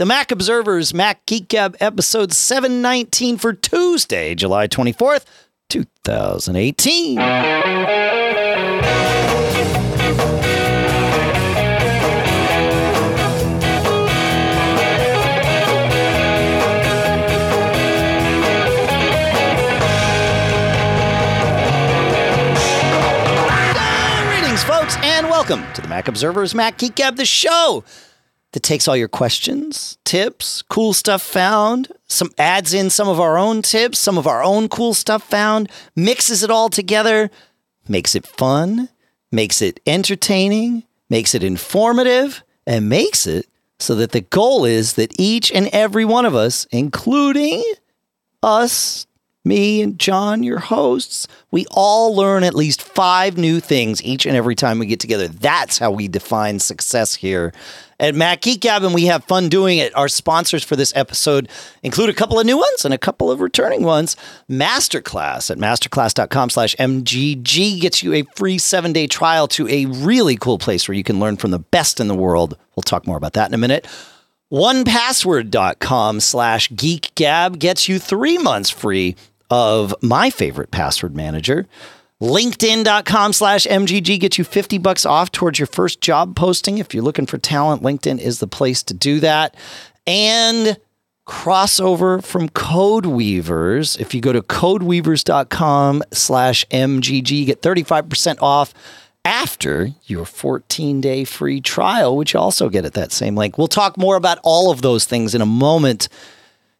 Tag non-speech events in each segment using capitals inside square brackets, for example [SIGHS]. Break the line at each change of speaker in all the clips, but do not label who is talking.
the Mac Observers Mac Geek Gab episode 719 for Tuesday, July 24th, 2018. Greetings, folks, and welcome to the Mac Observers Mac Geek Gab, the show that takes all your questions, tips, cool stuff found, some adds in some of our own tips, some of our own cool stuff found, mixes it all together, makes it fun, makes it entertaining, makes it informative, and makes it so that the goal is that each and every one of us, including us, me and John, your hosts, we all learn at least five new things each and every time we get together. That's how we define success here at Mac Geek Gab, and we have fun doing it. Our sponsors for this episode include a couple of new ones and a couple of returning ones. Masterclass at masterclass.com slash MGG gets you a free seven day trial to a really cool place where you can learn from the best in the world. We'll talk more about that in a minute. OnePassword.com slash geekgab gets you three months free of my favorite password manager. LinkedIn.com slash MGG gets you 50 bucks off towards your first job posting. If you're looking for talent, LinkedIn is the place to do that. And crossover from Code Weavers. If you go to codeweavers.com slash MGG, get 35% off after your 14 day free trial, which you also get at that same link. We'll talk more about all of those things in a moment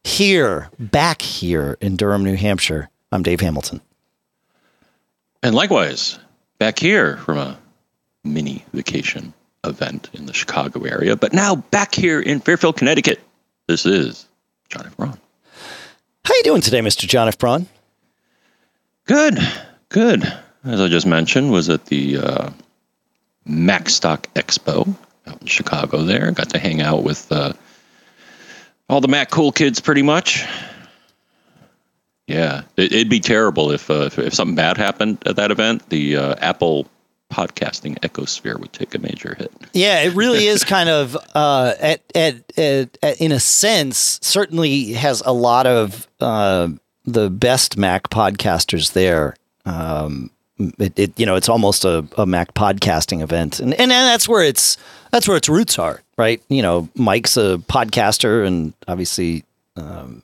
here, back here in Durham, New Hampshire. I'm Dave Hamilton.
And likewise, back here from a mini vacation event in the Chicago area, but now back here in Fairfield, Connecticut. This is John F. Braun.
How you doing today, Mr. John F. Braun?
Good, good. As I just mentioned, was at the uh, MacStock Expo out in Chicago. There, got to hang out with uh, all the Mac cool kids, pretty much. Yeah, it, would be terrible if, uh, if, if something bad happened at that event. The uh, Apple podcasting ecosphere would take a major hit.
Yeah, it really is [LAUGHS] kind of uh, at, at, at, at, in a sense certainly has a lot of uh, the best Mac podcasters there. Um, it, it, you know it's almost a, a Mac podcasting event, and, and that's where it's that's where its roots are, right? You know, Mike's a podcaster, and obviously, um,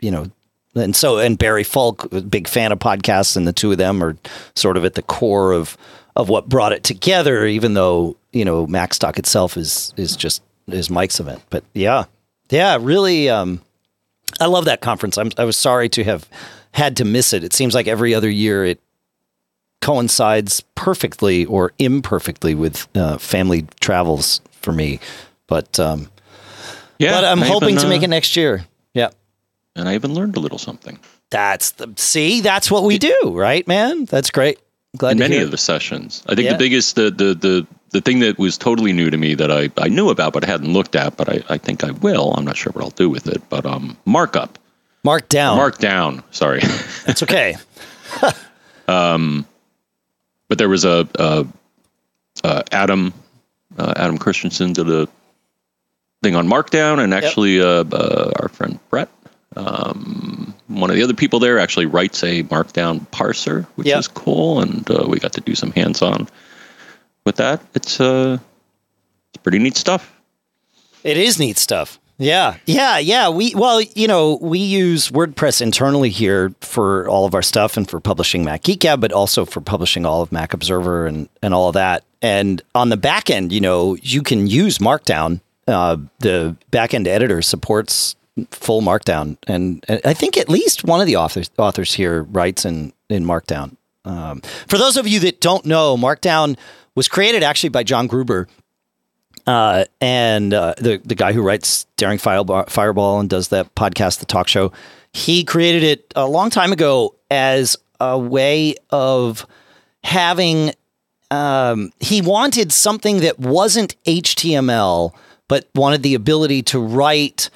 you know, and so and Barry Falk, big fan of podcasts, and the two of them are sort of at the core of of what brought it together. Even though you know MacStock itself is is just is Mike's event, but yeah, yeah, really, um, I love that conference. I'm, I was sorry to have had to miss it. It seems like every other year it coincides perfectly or imperfectly with uh, family travels for me, but um, yeah, but I'm hoping even, uh, to make it next year. Yeah
and I even learned a little something.
That's the see. That's what we do, right, man? That's great.
Glad in many of the sessions. I think yeah. the biggest, the, the the the thing that was totally new to me that I, I knew about but I hadn't looked at, but I, I think I will. I'm not sure what I'll do with it, but um, markup,
markdown,
markdown. Sorry,
that's okay. [LAUGHS]
um, but there was a, a, a Adam uh, Adam Christensen did a thing on Markdown, and actually yep. uh, uh, our friend Brett um, one of the other people there actually writes a Markdown parser, which yep. is cool, and uh, we got to do some hands-on with that. It's uh, it's pretty neat stuff.
It is neat stuff. Yeah, yeah, yeah. We well, you know, we use WordPress internally here for all of our stuff and for publishing Mac Geek Gab, but also for publishing all of Mac Observer and and all of that. And on the back end, you know, you can use Markdown. Uh, the backend editor supports full Markdown, and, and, I think at least one of the authors authors here writes in in Markdown. Um, for those of you that don't know, Markdown was created actually by John Gruber, uh, and uh, the the guy who writes Daring Fireball and does that podcast, the talk show. He created it a long time ago as a way of having. Um, he wanted something that wasn't HTML, but wanted the ability to write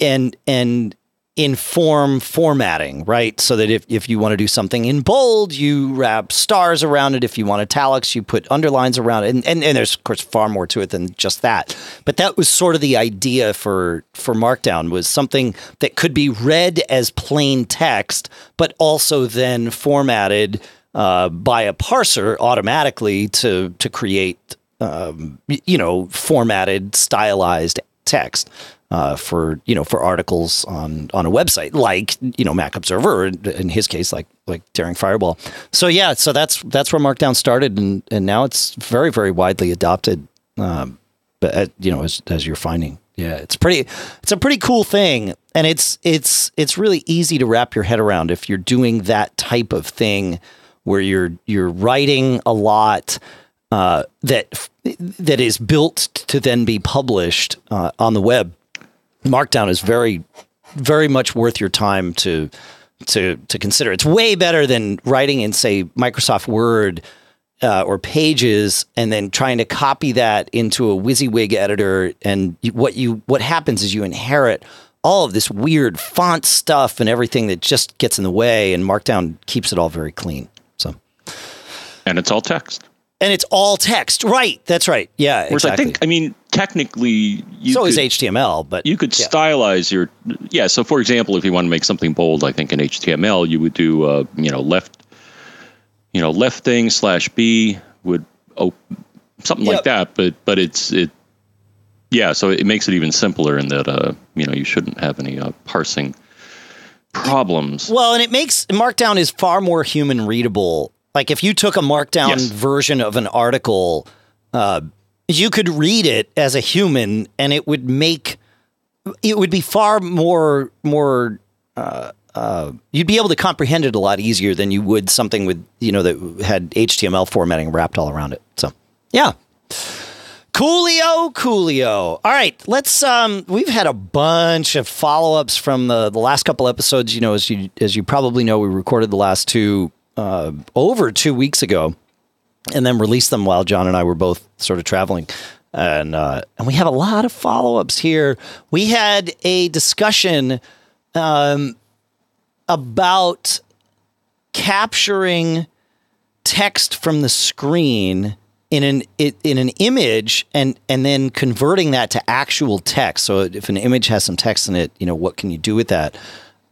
and and inform formatting, right? So that if, if you want to do something in bold, you wrap stars around it. If you want italics, you put underlines around it. And, and, and there's of course far more to it than just that. But that was sort of the idea for for Markdown was something that could be read as plain text, but also then formatted uh, by a parser automatically to to create um, you know formatted stylized text uh, for you know for articles on on a website like you know Mac Observer or in his case like like Daring Fireball. So yeah, so that's that's where Markdown started, and and now it's very very widely adopted. Um, but uh, you know as as you're finding, yeah, it's pretty it's a pretty cool thing, and it's it's it's really easy to wrap your head around if you're doing that type of thing where you're you're writing a lot. Uh, that that is built to then be published uh, on the web Markdown is very, very much worth your time to to to consider. It's way better than writing in say Microsoft Word uh, or Pages and then trying to copy that into a WYSIWYG editor. And what you what happens is you inherit all of this weird font stuff and everything that just gets in the way. And Markdown keeps it all very clean. So,
and it's all text
and it's all text. Right. That's right. Yeah.
Whereas exactly. I think, I mean, technically,
you so could, is HTML, but
you could yeah. stylize your. Yeah. So, for example, if you want to make something bold, I think in HTML, you would do, uh, you know, left, you know, left thing slash B would oh, something yep. like that. But but it's it. Yeah. So it makes it even simpler in that uh, you know you shouldn't have any uh, parsing problems.
Well, and it makes Markdown is far more human readable like if you took a markdown yes. version of an article, uh, you could read it as a human, and it would make it would be far more more. Uh, uh, you'd be able to comprehend it a lot easier than you would something with you know that had HTML formatting wrapped all around it. So, yeah. Coolio, Coolio. All right, let's. Um, we've had a bunch of follow ups from the the last couple episodes. You know, as you as you probably know, we recorded the last two uh, over two weeks ago, and then released them while John and I were both sort of traveling. And uh, and we have a lot of follow ups here. We had a discussion um, about capturing text from the screen in an in an image and and then converting that to actual text. So if an image has some text in it, you know what can you do with that?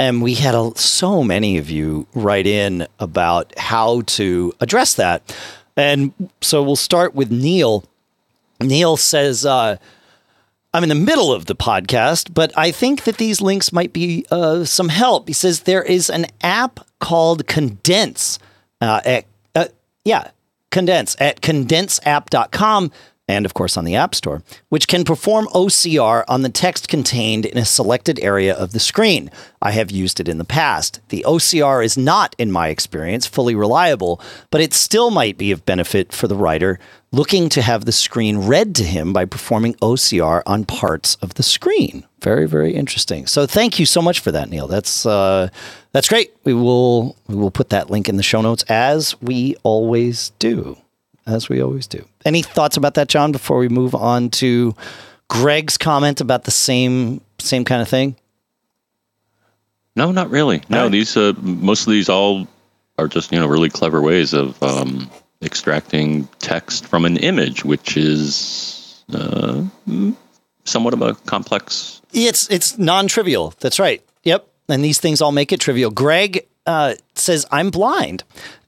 And we had a, so many of you write in about how to address that. And so we'll start with Neil. Neil says, uh, I'm in the middle of the podcast, but I think that these links might be uh, some help. He says there is an app called Condense. Uh, at, uh, yeah, Condense at condenseapp.com and of course on the App Store, which can perform OCR on the text contained in a selected area of the screen. I have used it in the past. The OCR is not, in my experience, fully reliable, but it still might be of benefit for the writer looking to have the screen read to him by performing OCR on parts of the screen. Very, very interesting. So thank you so much for that, Neil. That's uh, that's great. We will we will put that link in the show notes as we always do as we always do. Any thoughts about that, John, before we move on to Greg's comment about the same same kind of thing?
No, not really. No, right. these uh, most of these all are just you know really clever ways of um, extracting text from an image, which is uh, somewhat of a complex.
It's it's non-trivial. That's right. Yep. And these things all make it trivial. Greg uh, says, I'm blind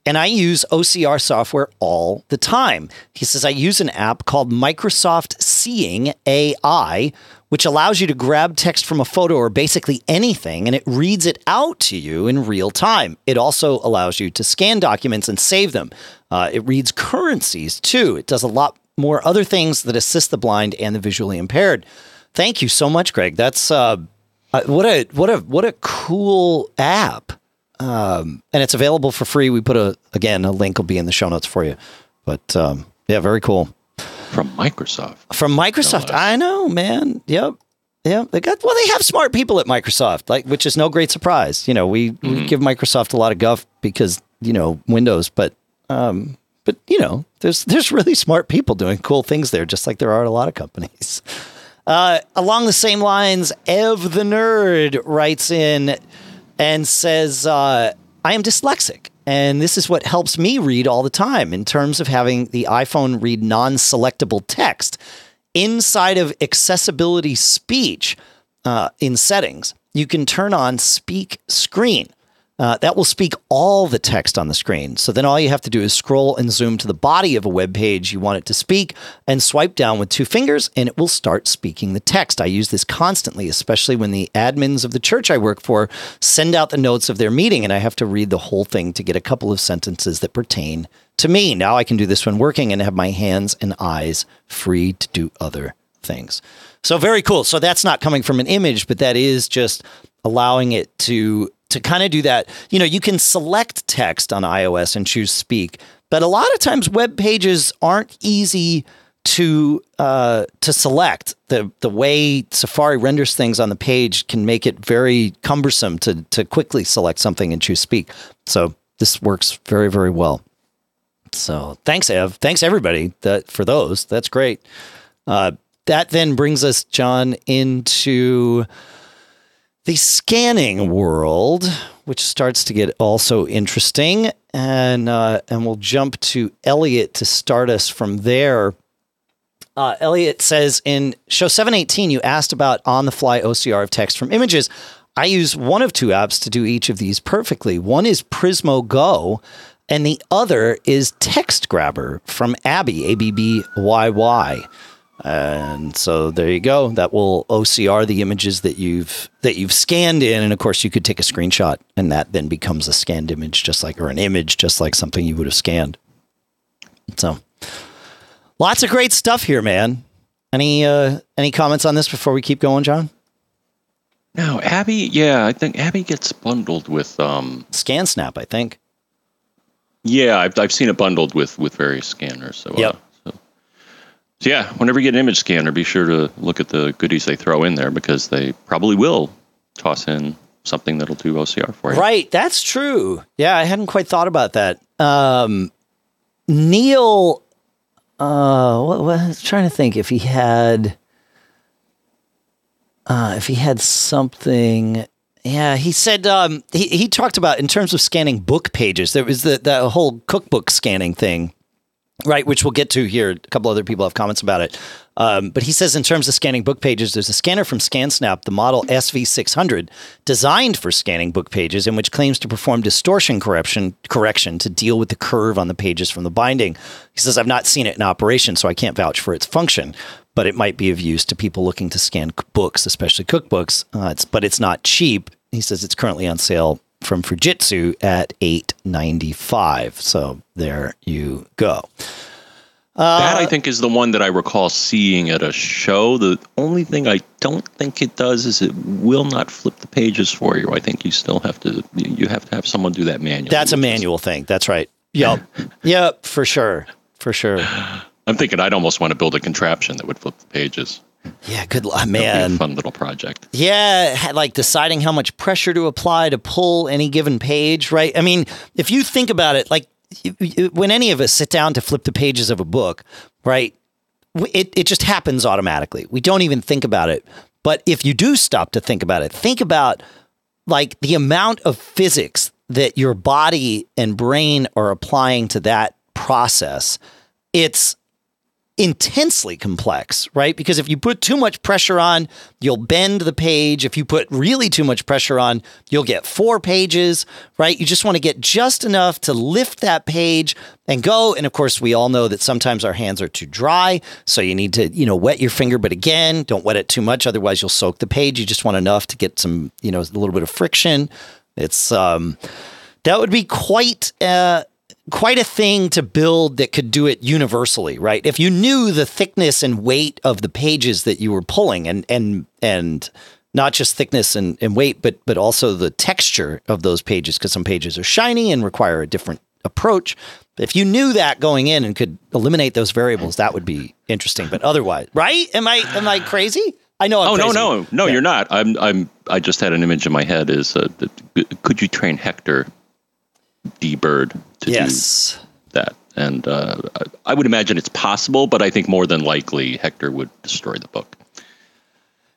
and I use OCR software all the time. He says, I use an app called Microsoft Seeing AI, which allows you to grab text from a photo or basically anything and it reads it out to you in real time. It also allows you to scan documents and save them. Uh, it reads currencies too. It does a lot more other things that assist the blind and the visually impaired. Thank you so much, Greg. That's uh, uh what a what a what a cool app. Um, and it's available for free. We put a again a link will be in the show notes for you. But um, yeah, very cool.
From Microsoft.
From Microsoft, no I know, man. Yep. Yeah, they got well. They have smart people at Microsoft, like which is no great surprise. You know, we, mm-hmm. we give Microsoft a lot of guff because you know Windows, but um, but you know, there's there's really smart people doing cool things there, just like there are at a lot of companies. [LAUGHS] Uh, along the same lines, Ev the Nerd writes in and says, uh, I am dyslexic. And this is what helps me read all the time in terms of having the iPhone read non selectable text. Inside of accessibility speech uh, in settings, you can turn on speak screen. Uh, that will speak all the text on the screen. So then all you have to do is scroll and zoom to the body of a web page you want it to speak and swipe down with two fingers and it will start speaking the text. I use this constantly, especially when the admins of the church I work for send out the notes of their meeting and I have to read the whole thing to get a couple of sentences that pertain to me. Now I can do this when working and have my hands and eyes free to do other things. So very cool. So that's not coming from an image, but that is just allowing it to to kind of do that. You know, you can select text on iOS and choose speak, but a lot of times web pages aren't easy to uh, to select. The the way Safari renders things on the page can make it very cumbersome to to quickly select something and choose speak. So this works very very well. So thanks, Ev. Thanks everybody that for those. That's great. Uh, that then brings us, John, into the scanning world, which starts to get also interesting, and uh, and we'll jump to Elliot to start us from there. Uh, Elliot says in show 718, you asked about on the fly OCR of text from images. I use one of two apps to do each of these perfectly. One is Prizmo Go, and the other is Text Grabber from ABBYY, A B B Y Y. And so there you go. That will OCR the images that you've that you've scanned in, and of course you could take a screenshot, and that then becomes a scanned image, just like or an image, just like something you would have scanned. So, lots of great stuff here, man. Any uh, any comments on this before we keep going, John?
No, ABBYY. Yeah, I think ABBYY gets bundled with um,
ScanSnap. I think.
Yeah, I've I've seen it bundled with with various scanners. So
yep.
Uh, so yeah, whenever you get an image scanner, be sure to look at the goodies they throw in there because they probably will toss in something that'll do OCR for you.
Right, that's true. Yeah, I hadn't quite thought about that. Um, Neil, uh, what, what, I was trying to think if he had, uh, if he had something. Yeah, he said um, he he talked about in terms of scanning book pages. There was the the whole cookbook scanning thing right? Which we'll get to here. A couple other people have comments about it. Um, but he says, in terms of scanning book pages, there's a scanner from ScanSnap, the model SV600, designed for scanning book pages, and which claims to perform distortion correction correction to deal with the curve on the pages from the binding. He says, I've not seen it in operation, so I can't vouch for its function, but it might be of use to people looking to scan books, especially cookbooks. Uh, it's, but it's not cheap. He says it's currently on sale from Fujitsu at 895. So there you go.
Uh, that I think is the one that I recall seeing at a show. The only thing I don't think it does is it will not flip the pages for you. I think you still have to you have to have someone do that manually.
That's a manual thing. That's right. Yep. [LAUGHS] yep, for sure. For sure.
I'm thinking I'd almost want to build a contraption that would flip the pages.
Yeah, good luck, man.
fun little project.
Yeah, like deciding how much pressure to apply to pull any given page, right? I mean, if you think about it, like when any of us sit down to flip the pages of a book, right? It it just happens automatically. We don't even think about it. But if you do stop to think about it, think about like the amount of physics that your body and brain are applying to that process. It's intensely complex, right? Because if you put too much pressure on, you'll bend the page. If you put really too much pressure on, you'll get four pages, right? You just want to get just enough to lift that page and go. And of course, we all know that sometimes our hands are too dry. So you need to, you know, wet your finger. But again, don't wet it too much. Otherwise, you'll soak the page. You just want enough to get some, you know, a little bit of friction. It's, um, that would be quite, uh, quite a thing to build that could do it universally, right? If you knew the thickness and weight of the pages that you were pulling and and and not just thickness and, and weight, but but also the texture of those pages, because some pages are shiny and require a different approach. If you knew that going in and could eliminate those variables, that would be interesting. But otherwise, right? Am I am I crazy? I know. I'm
oh
crazy.
no, no, no! Yeah. You're not. I'm. I'm. I just had an image in my head. Is uh, could you train Hector D-Bird to
yes.
do that. And uh, I would imagine it's possible, but I think more than likely Hector would destroy the book.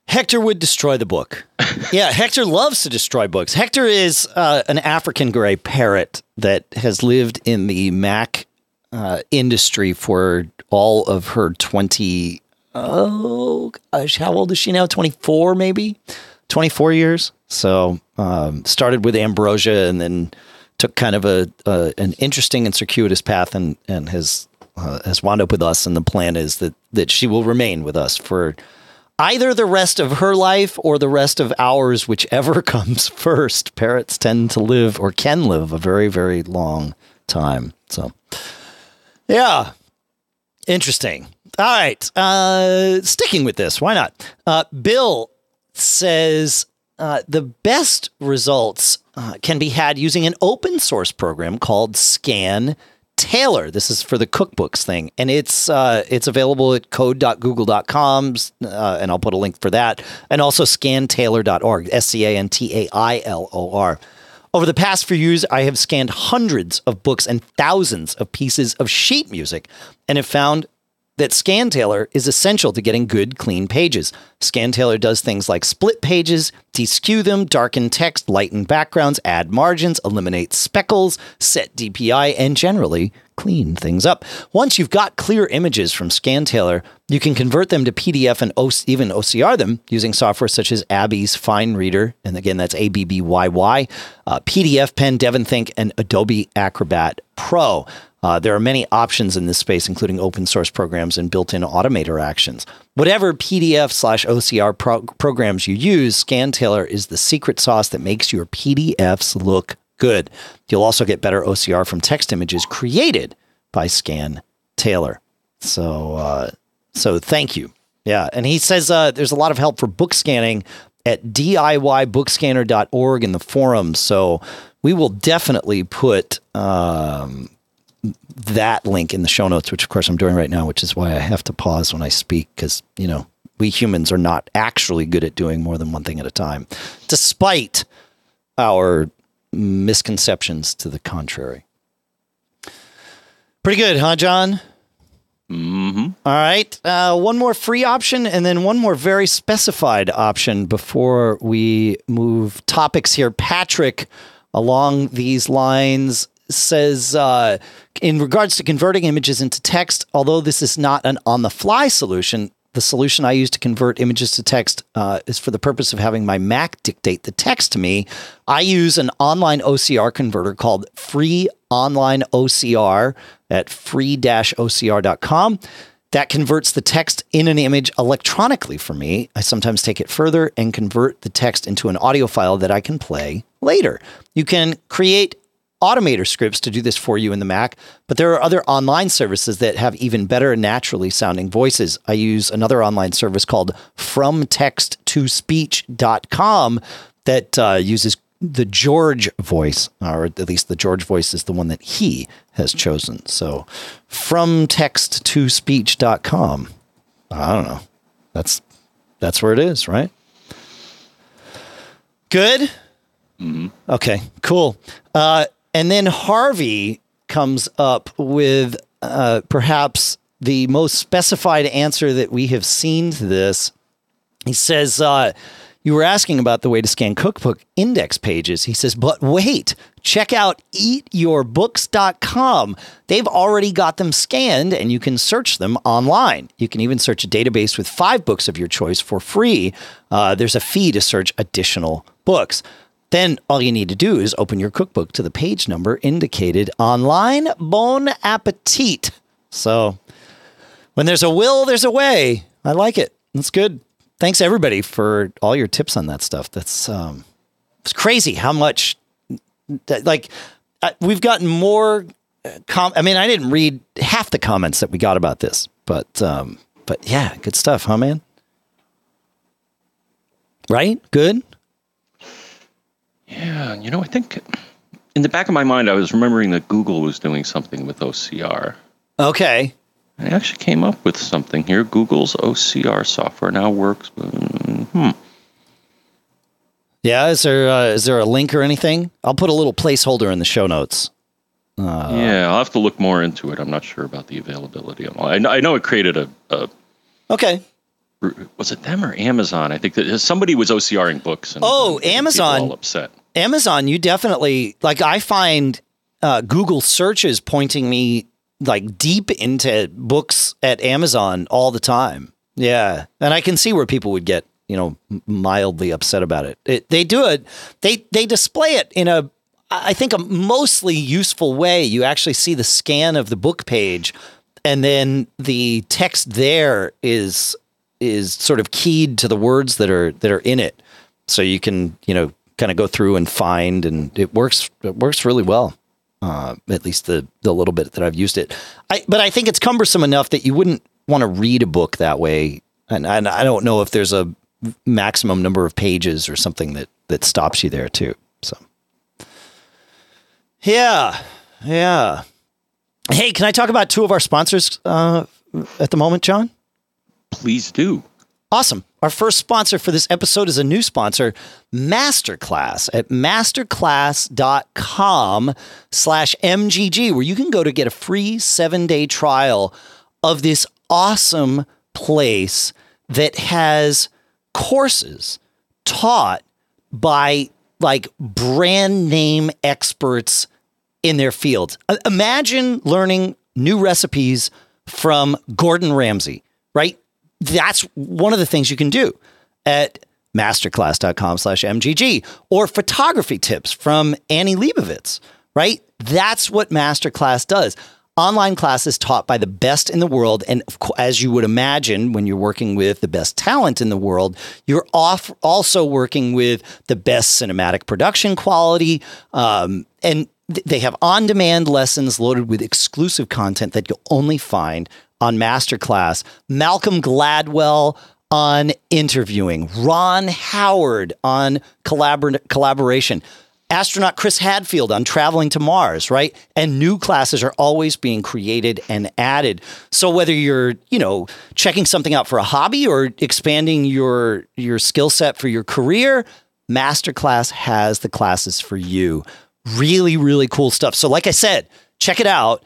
Hector would destroy the book. [LAUGHS] yeah, Hector loves to destroy books. Hector is uh, an African gray parrot that has lived in the Mac uh, industry for all of her 20. Oh, gosh, how old is she now? 24, maybe? 24 years. So um, started with Ambrosia and then took kind of a, an interesting and circuitous path and, and has uh, has wound up with us. And the plan is that, that she will remain with us for either the rest of her life or the rest of ours, whichever [LAUGHS] comes first. Parrots tend to live or can live a very, very long time. So, yeah, interesting. All right, uh, sticking with this, why not? Uh, Bill says uh, the best results uh, can be had using an open source program called Scan Tailor. This is for the cookbooks thing, and it's uh, it's available at code.google.com, uh, and I'll put a link for that, and also scantailor.org, S C A N T A I L O R. Over the past few years, I have scanned hundreds of books and thousands of pieces of sheet music, and have found that ScanTailor is essential to getting good, clean pages. ScanTailor does things like split pages, deskew them, darken text, lighten backgrounds, add margins, eliminate speckles, set DPI, and generally clean things up. Once you've got clear images from ScanTailor, you can convert them to PDF and even OCR them using software such as ABBYY's FineReader, and again, that's A B B Y Y, uh, PDF Pen, DevonThink, and Adobe Acrobat Pro. Uh, there are many options in this space, including open source programs and built in automator actions. Whatever PDF slash OCR pro- programs you use, ScanTailor is the secret sauce that makes your PDFs look good. You'll also get better OCR from text images created by ScanTailor. So, uh, so thank you. Yeah, and he says uh, there's a lot of help for book scanning at DIYBookscanner.org in the forums. So we will definitely put um, that link in the show notes, which of course I'm doing right now, which is why I have to pause when I speak because, you know, we humans are not actually good at doing more than one thing at a time, despite our misconceptions to the contrary. Pretty good, huh, John?
Mm-hmm.
All right. Uh, one more free option and then one more very specified option before we move topics here. Patrick, along these lines, says uh, in regards to converting images into text, although this is not an on the fly solution, the solution I use to convert images to text uh, is for the purpose of having my Mac dictate the text to me. I use an online OCR converter called Free Online OCR at free-ocr.com. That converts the text in an image electronically for me. I sometimes take it further and convert the text into an audio file that I can play later. You can create automator scripts to do this for you in the Mac, but there are other online services that have even better naturally sounding voices. I use another online service called FromTextToSpeech.com that uh, uses the George voice, or at least the George voice is the one that he has chosen. So FromTextToSpeech.com. I don't know. That's that's where it is, right? Good.
Mm-hmm.
Okay, cool. Uh, and then Harvey comes up with uh, perhaps the most specified answer that we have seen to this. He says, uh, You were asking about the way to scan cookbook index pages. He says, But wait, check out eatyourbooks.com. They've already got them scanned and you can search them online. You can even search a database with five books of your choice for free. Uh, there's a fee to search additional books. Then all you need to do is open your cookbook to the page number indicated online. Bon appetit. So when there's a will, there's a way. I like it. That's good. Thanks everybody for all your tips on that stuff. That's um, it's crazy how much that, like uh, we've gotten more. Uh, com- I mean, I didn't read half the comments that we got about this, but um, but yeah, good stuff, huh, man? Right? Good.
Yeah, you know, I think in the back of my mind, I was remembering that Google was doing something with OCR.
Okay.
I actually came up with something here. Google's OCR software now works. Hmm.
Yeah, is there uh, is there a link or anything? I'll put a little placeholder in the show notes.
Uh, yeah, I'll have to look more into it. I'm not sure about the availability. I know, I know it created a, a
okay
was it them or Amazon? I think that somebody was OCRing books. And,
oh,
and
Amazon!
All upset.
Amazon, you definitely like. I find uh, Google searches pointing me like deep into books at Amazon all the time. Yeah, and I can see where people would get you know mildly upset about it. it they do it. They they display it in a I think a mostly useful way. You actually see the scan of the book page, and then the text there is is sort of keyed to the words that are that are in it, so you can you know kind of go through and find, and it works. It works really well. Uh, at least the the little bit that I've used it. I, but I think it's cumbersome enough that you wouldn't want to read a book that way. And, and I don't know if there's a maximum number of pages or something that that stops you there too. So, yeah, yeah. Hey, can I talk about two of our sponsors uh, at the moment, John?
Please do.
Awesome. Our first sponsor for this episode is a new sponsor, Masterclass at masterclass.com slash MGG, where you can go to get a free seven day trial of this awesome place that has courses taught by like brand name experts in their fields. Uh, imagine learning new recipes from Gordon Ramsay, right? That's one of the things you can do at masterclass.com slash MGG or photography tips from Annie Leibovitz, right? That's what Masterclass does. Online classes taught by the best in the world. And as you would imagine, when you're working with the best talent in the world, you're off also working with the best cinematic production quality. Um, and they have on demand lessons loaded with exclusive content that you'll only find on Masterclass, Malcolm Gladwell on interviewing, Ron Howard on collabor- collaboration, astronaut Chris Hadfield on traveling to Mars, right? And new classes are always being created and added. So whether you're, you know, checking something out for a hobby or expanding your your skill set for your career, Masterclass has the classes for you. Really, really cool stuff. So like I said, check it out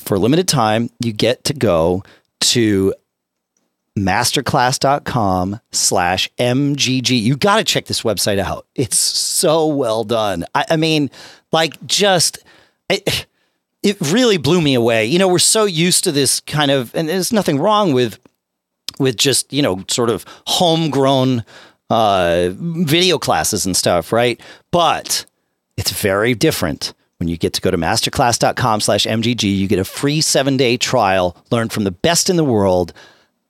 for a limited time, you get to go to masterclass.com slash mgg you got to check this website out. It's so well done. I, I mean like just it, it really blew me away. You know we're so used to this kind of and there's nothing wrong with with just you know sort of homegrown uh, video classes and stuff right? But it's very different when you get to go to masterclass.com slash MGG, you get a free seven day trial, learn from the best in the world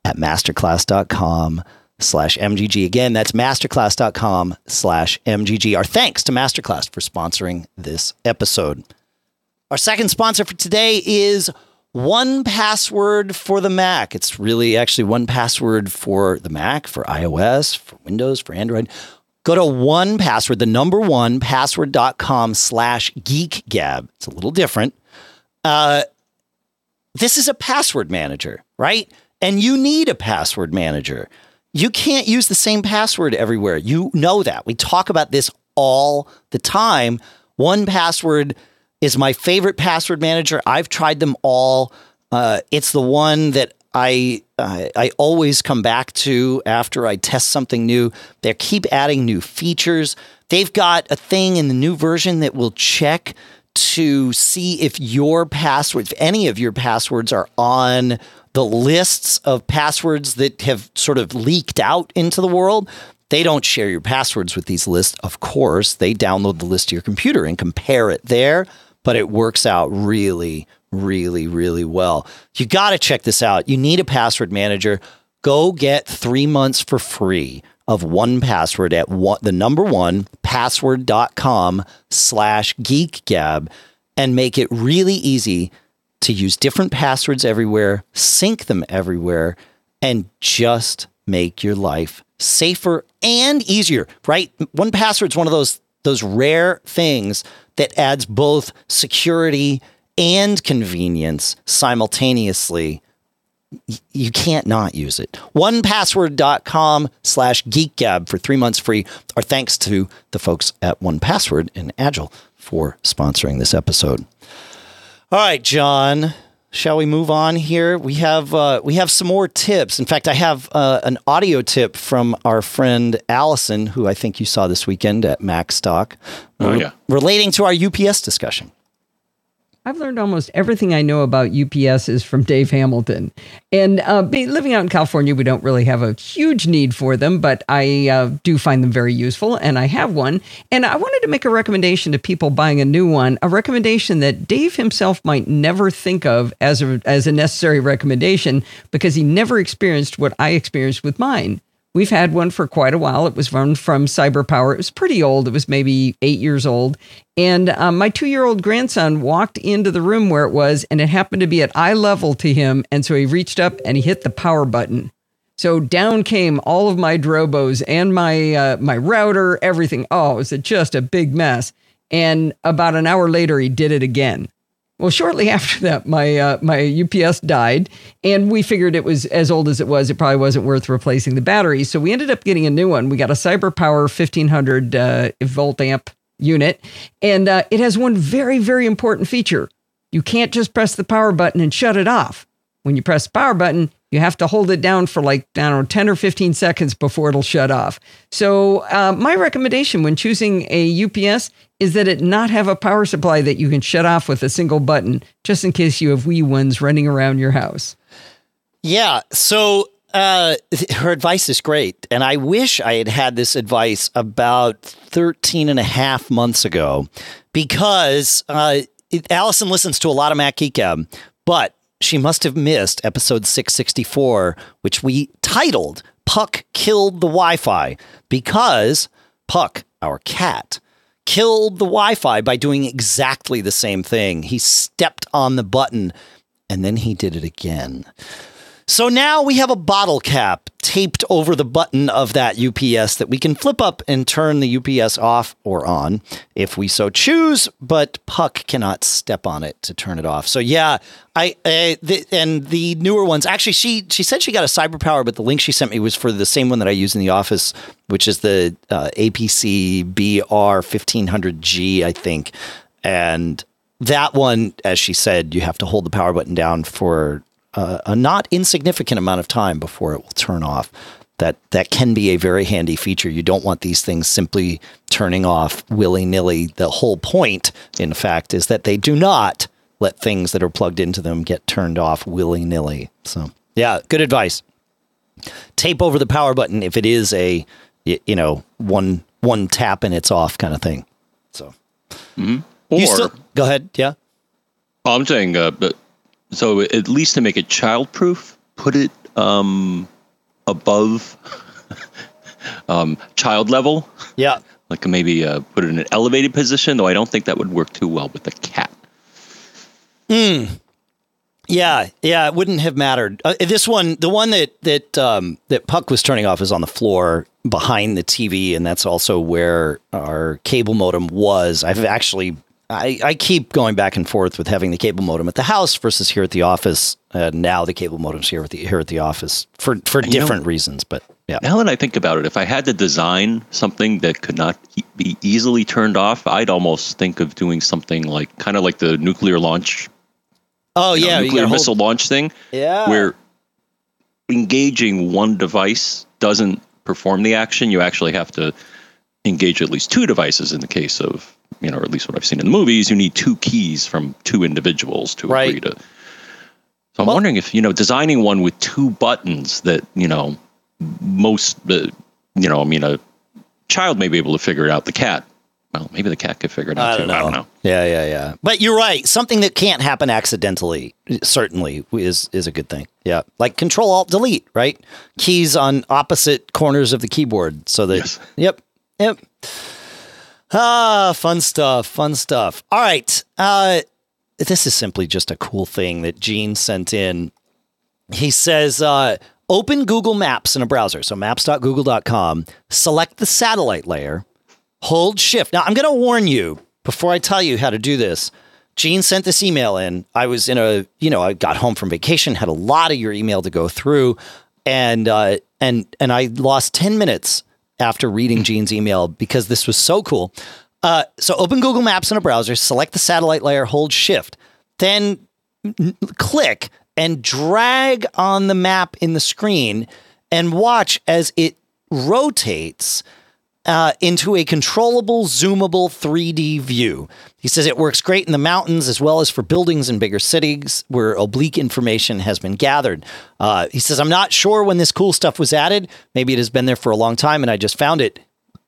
at masterclass.com slash MGG. Again, that's masterclass.com slash MGG. Our thanks to Masterclass for sponsoring this episode. Our second sponsor for today is 1Password for the Mac. It's really actually 1Password for the Mac, for iOS, for Windows, for Android. Go to 1Password, the number one password.com slash geekgab. It's a little different. Uh, this is a password manager, right? And you need a password manager. You can't use the same password everywhere. You know that. We talk about this all the time. 1Password is my favorite password manager. I've tried them all. Uh, it's the one that I uh, I always come back to after I test something new. They keep adding new features. They've got a thing in the new version that will check to see if your passwords, if any of your passwords are on the lists of passwords that have sort of leaked out into the world. They don't share your passwords with these lists, of course. They download the list to your computer and compare it there, but it works out really, really, really well. You got to check this out. You need a password manager. Go get three months for free of 1Password at one, the number one password.com slash geekgab and make it really easy to use different passwords everywhere, sync them everywhere, and just make your life safer and easier, right? 1Password's one of those those rare things that adds both security and convenience simultaneously, you can't not use it. OnePassword.com slash geekgab for three months free. Our thanks to the folks at 1Password and Agile for sponsoring this episode. All right, John, Shall we move on here? We have uh, we have some more tips. In fact, I have uh, an audio tip from our friend Allison, who I think you saw this weekend at Macstock.
Oh, yeah.
relating to our UPS discussion.
I've learned almost everything I know about UPS is from Dave Hamilton. And uh, living out in California, we don't really have a huge need for them, but I uh, do find them very useful, and I have one. And I wanted to make a recommendation to people buying a new one, a recommendation that Dave himself might never think of as a, as a necessary recommendation because he never experienced what I experienced with mine. We've had one for quite a while. It was run from CyberPower. It was pretty old. It was maybe eight years old. And um, my two year old grandson walked into the room where it was, and it happened to be at eye level to him. And so he reached up and he hit the power button. So down came all of my Drobos and my uh, my router, everything. Oh, it was just a big mess. And about an hour later, he did it again. Well, shortly [LAUGHS] after that, my uh, my UPS died, and we figured it was as old as it was. It probably wasn't worth replacing the battery, so we ended up getting a new one. We got a CyberPower 1500 uh, volt amp unit, and uh, it has one very very important feature. You can't just press the power button and shut it off. When you press the power button, you have to hold it down for like, I don't know, 10 or 15 seconds before it'll shut off. So, uh, my recommendation when choosing a UPS is that it not have a power supply that you can shut off with a single button, just in case you have wee ones running around your house.
Yeah. So uh, [LAUGHS] her advice is great. And I wish I had had this advice about 13 and a half months ago because uh, Allison listens to a lot of Mac Geek but she must have missed episode 664, which we titled Puck Killed the Wi Fi because Puck, our cat, killed the Wi Fi by doing exactly the same thing. He stepped on the button and then he did it again. So now we have a bottle cap taped over the button of that UPS that we can flip up and turn the UPS off or on if we so choose, but Puck cannot step on it to turn it off. So yeah, I the, and the newer ones actually she she said she got a CyberPower, but the link she sent me was for the same one that I use in the office, which is the uh, APC BR 1500G, I think, and that one, as she said, you have to hold the power button down for uh, a not insignificant amount of time before it will turn off. That that can be a very handy feature. You don't want these things simply turning off willy nilly. The whole point, in fact, is that they do not let things that are plugged into them get turned off willy nilly. So, yeah, good advice. Tape over the power button if it is a you know one one tap and it's off kind of thing. So,
mm-hmm. or
still, go ahead. Yeah,
I'm saying, uh, but so at least to make it childproof, put it um, above [LAUGHS] um, child level.
Yeah.
Like maybe uh, put it in an elevated position, though I don't think that would work too well with the cat.
Hmm. Yeah, yeah, it wouldn't have mattered. Uh, this one, the one that that um, that Puck was turning off, is on the floor behind the TV, and that's also where our cable modem was. I've actually I, I keep going back and forth with having the cable modem at the house versus here at the office. Uh, now the cable modem's here at the here at the office for for different know, reasons. But yeah.
Now that I think about it, if I had to design something that could not be easily turned off, I'd almost think of doing something like kind of like the nuclear launch.
Oh yeah,
know, nuclear missile hold... launch thing.
Yeah,
where engaging one device doesn't perform the action. You actually have to engage at least two devices in the case of you know, or at least what I've seen in the movies, you need two keys from two individuals to
right.
agree to. So I'm well, wondering if you know designing one with two buttons that you know most uh, you know I mean a child may be able to figure it out. The cat, well, maybe the cat could figure it out I too. Know. I don't know.
Yeah, yeah, yeah. But you're right. Something that can't happen accidentally certainly is is a good thing. Yeah, like Control Alt Delete, right? Keys on opposite corners of the keyboard, so that. Yes. Yep. Yep. Ah, fun stuff, fun stuff. All right. Uh, this is simply just a cool thing that Gene sent in. He says, uh, open Google Maps in a browser. So maps.google.com, select the satellite layer, hold shift. Now, I'm going to warn you before I tell you how to do this. Gene sent this email in. I was in a, you know, I got home from vacation, had a lot of your email to go through, and uh, and and I lost ten minutes after reading Gene's email because this was so cool. Uh, so open Google Maps in a browser, select the satellite layer, hold shift. Then n- click and drag on the map in the screen and watch as it rotates uh, into a controllable, zoomable 3D view. He says it works great in the mountains as well as for buildings in bigger cities where oblique information has been gathered. Uh, he says, I'm not sure when this cool stuff was added. Maybe it has been there for a long time and I just found it.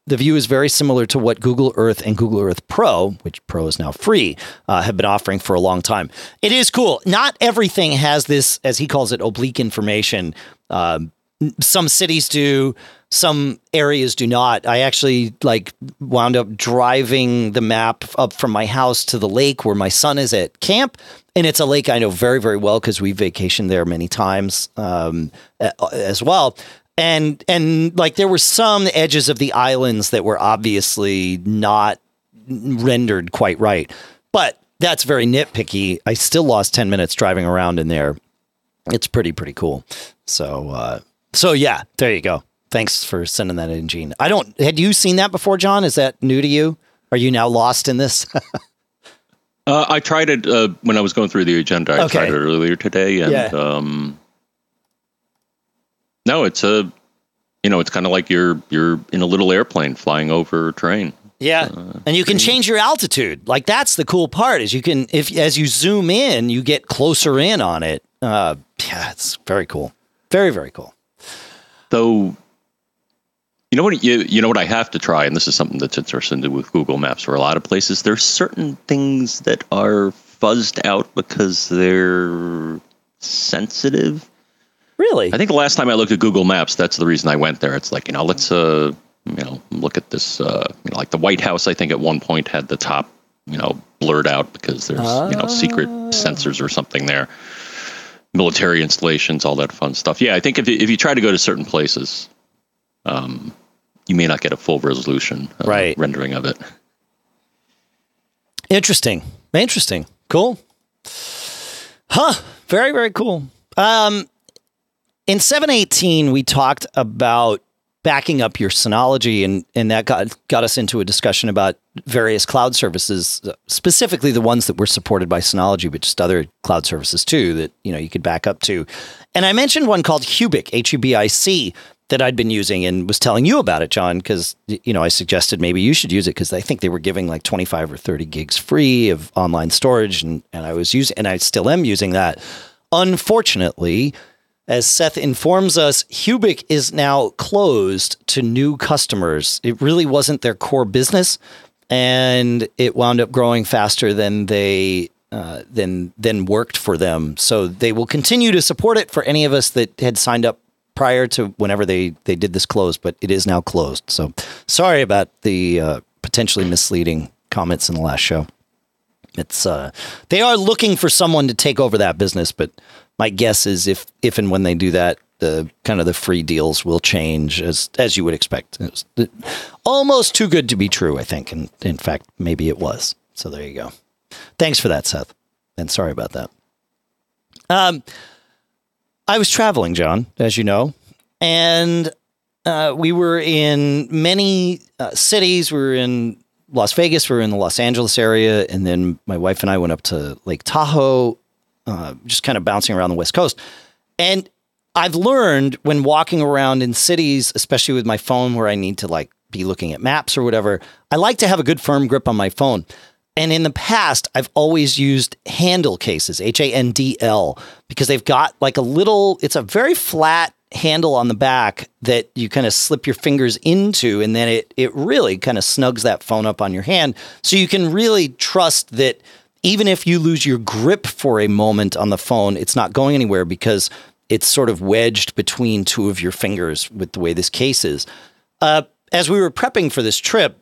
The view is very similar to what Google Earth and Google Earth Pro, which Pro is now free, uh, have been offering for a long time. It is cool. Not everything has this, as he calls it, oblique information. Um, some cities do some areas do not. I actually like wound up driving the map up from my house to the lake where my son is at camp. And it's a lake i know very very well because we vacationed there many times um, as well. And and like there were some edges of the islands that were obviously not rendered quite right. But that's very nitpicky. I still lost 10 minutes driving around in there. It's pretty pretty cool. So uh, so yeah, there you go. Thanks for sending that in, Gene. I don't. Had you seen that before, John? Is that new to you? Are you now lost in this? [LAUGHS]
uh, I tried it uh, when I was going through the agenda. I okay. tried it earlier today, and yeah. um, no, it's a, you know, it's kind of like you're you're in a little airplane flying over a train.
Yeah, uh, and you can change your altitude. Like that's the cool part is you can if as you zoom in, you get closer in on it. Uh, yeah, it's very cool. Very very cool.
Though, you know what you you know what I have to try, and this is something that's interesting to do with Google Maps. For a lot of places, there's certain things that are fuzzed out because they're sensitive.
Really?
I think the last time I looked at Google Maps, that's the reason I went there. It's like you know, let's uh, you know, look at this. Uh, you know, like the White House, I think at one point had the top, you know, blurred out because there's you know secret ah. sensors or something there military installations, all that fun stuff. Yeah, I think if if you try to go to certain places, um, you may not get a full resolution uh, right. rendering of it.
Interesting. Interesting. Cool. Huh. Very, very cool. Um, in 718, we talked about backing up your Synology, and and that got got us into a discussion about various cloud services, specifically the ones that were supported by Synology, but just other cloud services too that you know you could back up to. And I mentioned one called Hubic, H U B I C, that I'd been using and was telling you about it, John, because you know I suggested maybe you should use it because I think they were giving like twenty five or thirty gigs free of online storage, and and I was using and I still am using that. Unfortunately as Seth informs us, Hubic is now closed to new customers. It really wasn't their core business, and it wound up growing faster than they uh, than than worked for them. So they will continue to support it for any of us that had signed up prior to whenever they they did this close, but it is now closed. So sorry about the uh, potentially misleading comments in the last show. It's uh, they are looking for someone to take over that business, but my guess is if if and when they do that, the kind of the free deals will change as as you would expect. It's almost too good to be true, I think, and in fact, maybe it was. So there you go. Thanks for that, Seth, and sorry about that. Um, I was traveling, John, as you know, and uh, we were in many uh, cities. We were in Las Vegas. We were in the Los Angeles area, and then my wife and I went up to Lake Tahoe uh, just kind of bouncing around the West Coast. And I've learned when walking around in cities, especially with my phone where I need to like be looking at maps or whatever, I like to have a good firm grip on my phone. And in the past, I've always used Handl cases, H A N D L, because they've got like a little, it's a very flat handle on the back that you kind of slip your fingers into. And then it, it really kind of snugs that phone up on your hand. So you can really trust that even if you lose your grip for a moment on the phone, it's not going anywhere because it's sort of wedged between two of your fingers with the way this case is. Uh, as we were prepping for this trip,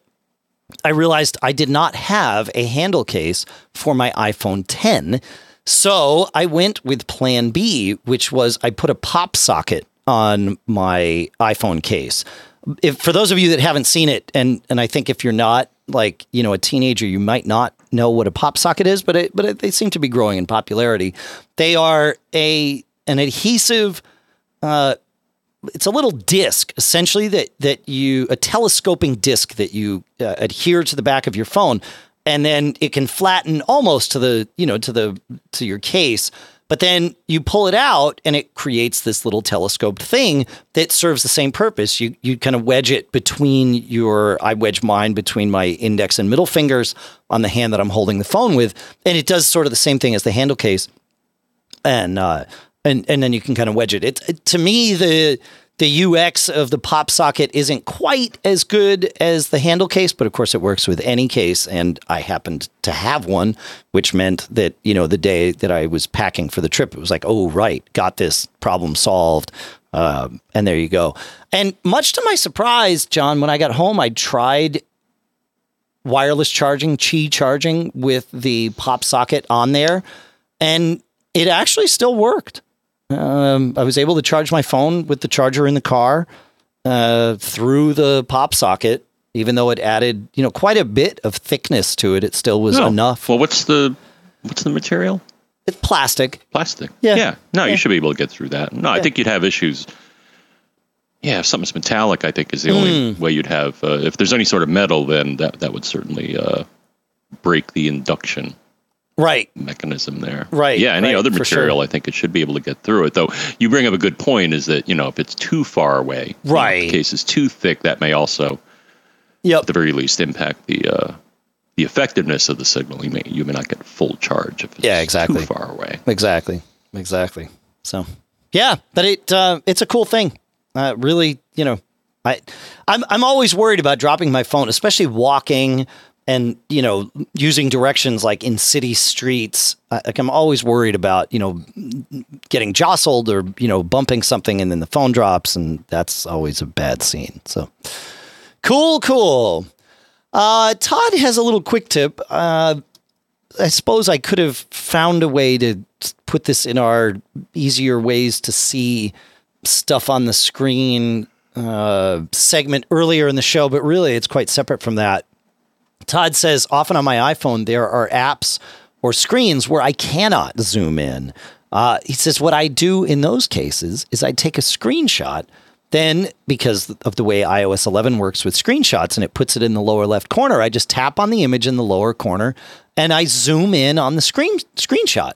I realized I did not have a Handl case for my iPhone 10. So I went with plan B, which was I put a PopSocket on my iPhone case. If for those of you that haven't seen it, and and I think if you're not like you know a teenager, you might not know what a PopSocket is, but it, but it, they seem to be growing in popularity. They are a an adhesive. Uh, it's a little disc essentially that that you a telescoping disc that you uh, adhere to the back of your phone and then it can flatten almost to the you know to the to your case but then you pull it out and it creates this little telescoped thing that serves the same purpose. You you kind of wedge it between your i wedge mine between my index and middle fingers on the hand that i'm holding the phone with and it does sort of the same thing as the Handl case. And uh and and then you can kind of wedge it. It, to me the the UX of the PopSocket isn't quite as good as the Handl case, but of course it works with any case. And I happened to have one, which meant that, you know, the day that I was packing for the trip, it was like, oh, right, got this problem solved. Um, and there you go. And much to my surprise, John, when I got home, I tried wireless charging, Qi charging with the PopSocket on there, and it actually still worked. Um, I was able to charge my phone with the charger in the car uh, through the PopSocket, even though it added, you know, quite a bit of thickness to it. It still was
No.
enough.
Well, what's the what's the material?
It's plastic.
Plastic.
Yeah.
Yeah. No,
Yeah.
you should be able to get through that. No, I think you'd have issues. Yeah, if something's metallic, I think is the only
Hmm.
way you'd have. Uh, if there's any sort of metal, then that that would certainly uh, break the induction
Right.
mechanism there.
Right,
Yeah. Any
right,
other material,
sure.
I think it should be able to get through it. Though you bring up a good point, is that you know if it's too far away, you know,
Right.
the case is too thick, that may also,
Yep.
at the very least, impact the. Uh, the effectiveness of the signal, you may you may not get full charge if it's
Yeah, exactly.
too far away.
Exactly. Exactly. So, yeah, but it uh, it's a cool thing. Uh, really, you know, I I'm I'm always worried about dropping my phone, especially walking and you know using directions like in city streets. I, like I'm always worried about you know getting jostled or you know bumping something and then the phone drops, and that's always a bad scene. So, cool, cool. Uh, Todd has a little quick tip. Uh, I suppose I could have found a way to put this in our easier ways to see stuff on the screen uh, segment earlier in the show, but really it's quite separate from that. Todd says often on my iPhone there are apps or screens where I cannot zoom in. Uh, he says what I do in those cases is I take a screenshot. Then, because of the way iOS 11 works with screenshots and it puts it in the lower left corner, I just tap on the image in the lower corner and I zoom in on the screen screenshot.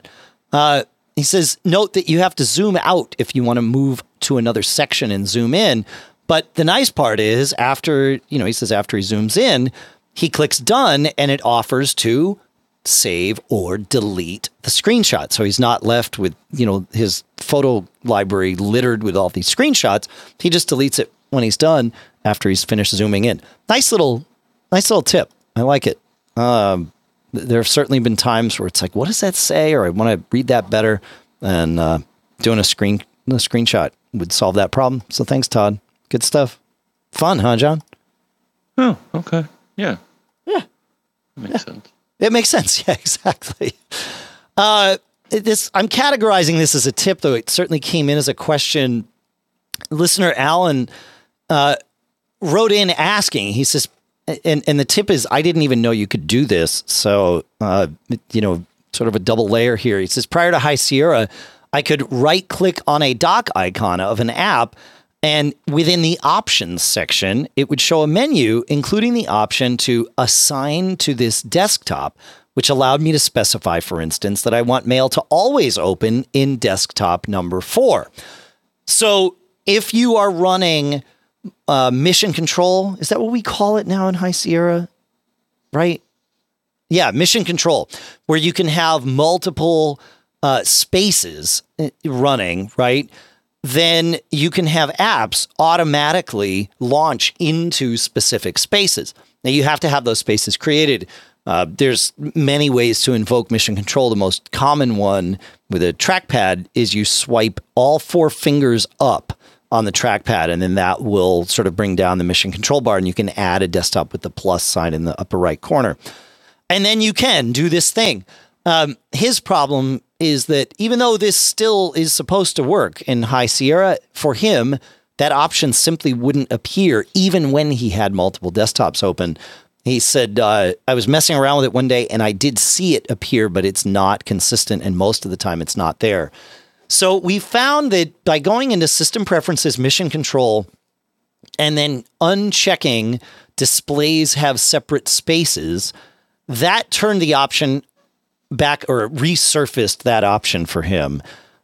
Uh, he says, note that you have to zoom out if you want to move to another section and zoom in. But the nice part is, after, you know, he says, after he zooms in, he clicks done and it offers to save or delete the screenshot. So he's not left with, you know, his photo library littered with all these screenshots. He just deletes it when he's done after he's finished zooming in. Nice little, nice little tip. I like it. Um, there have certainly been times where it's like, what does that say? Or I want to read that better. And uh, doing a screen, a screenshot would solve that problem. So thanks, Todd. Good stuff. Fun, huh, John?
Oh, okay. Yeah.
Yeah.
Makes sense.
It makes sense. [LAUGHS] Yeah, exactly. Uh, this I'm categorizing this as a tip, though it certainly came in as a question. Listener Alan uh, wrote in asking. He says, and and the tip is, I didn't even know you could do this. So, uh, you know, sort of a double layer here. He says, prior to High Sierra, I could right click on a dock icon of an app. And within the options section, it would show a menu, including the option to assign to this desktop, which allowed me to specify, for instance, that I want mail to always open in desktop number four. So if you are running uh, mission control, is that what we call it now in High Sierra? Right? Yeah, mission control, where you can have multiple uh, spaces uh, running, right? Then you can have apps automatically launch into specific spaces. Now you have to have those spaces created. Uh, there's many ways to invoke mission control. The most common one with a trackpad is you swipe all four fingers up on the trackpad, and then that will sort of bring down the mission control bar, and you can add a desktop with the plus sign in the upper right corner. And then you can do this thing. Um, his problem is that even though this still is supposed to work in High Sierra, for him, that option simply wouldn't appear even when he had multiple desktops open. He said, uh, I was messing around with it one day and I did see it appear, but it's not consistent. And most of the time, it's not there. So we found that by going into system preferences, mission control, and then unchecking displays have separate spaces, that turned the option back or resurfaced that option for him.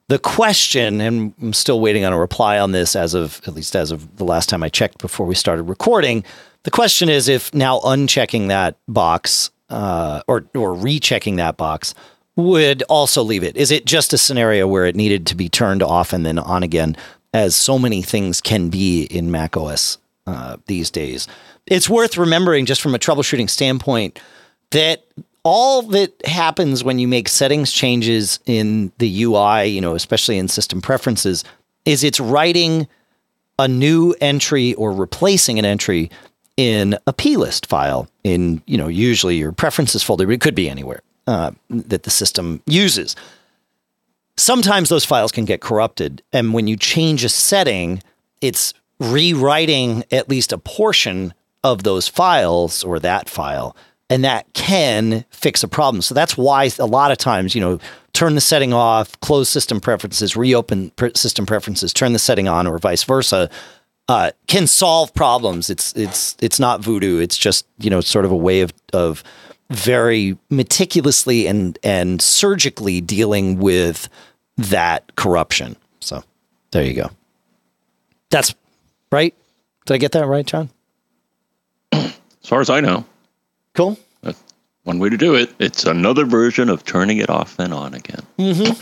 The question, and I'm still waiting on a reply on this as of at least as of the last time I checked before we started recording. The question is if now unchecking that box uh, or or rechecking that box would also leave it. Is it just a scenario where it needed to be turned off and then on again, as so many things can be in Mac OS uh, these days? It's worth remembering, just from a troubleshooting standpoint, that all that happens when you make settings changes in the UI, you know, especially in system preferences, is it's writing a new entry or replacing an entry in a plist file in, you know, usually your preferences folder, but it could be anywhere uh, that the system uses. Sometimes those files can get corrupted. And when you change a setting, it's rewriting at least a portion of those files or that file and that can fix a problem. So that's why a lot of times, you know, turn the setting off, close system preferences, reopen system preferences, turn the setting on, or vice versa, uh, can solve problems. It's it's it's not voodoo. It's just you know sort of a way of of very meticulously and and surgically dealing with that corruption. So there you go. That's right. Did I get that right, John?
As far as I know.
Cool.
That's one way to do it. It's another version of turning it off and on again.
Mm-hmm.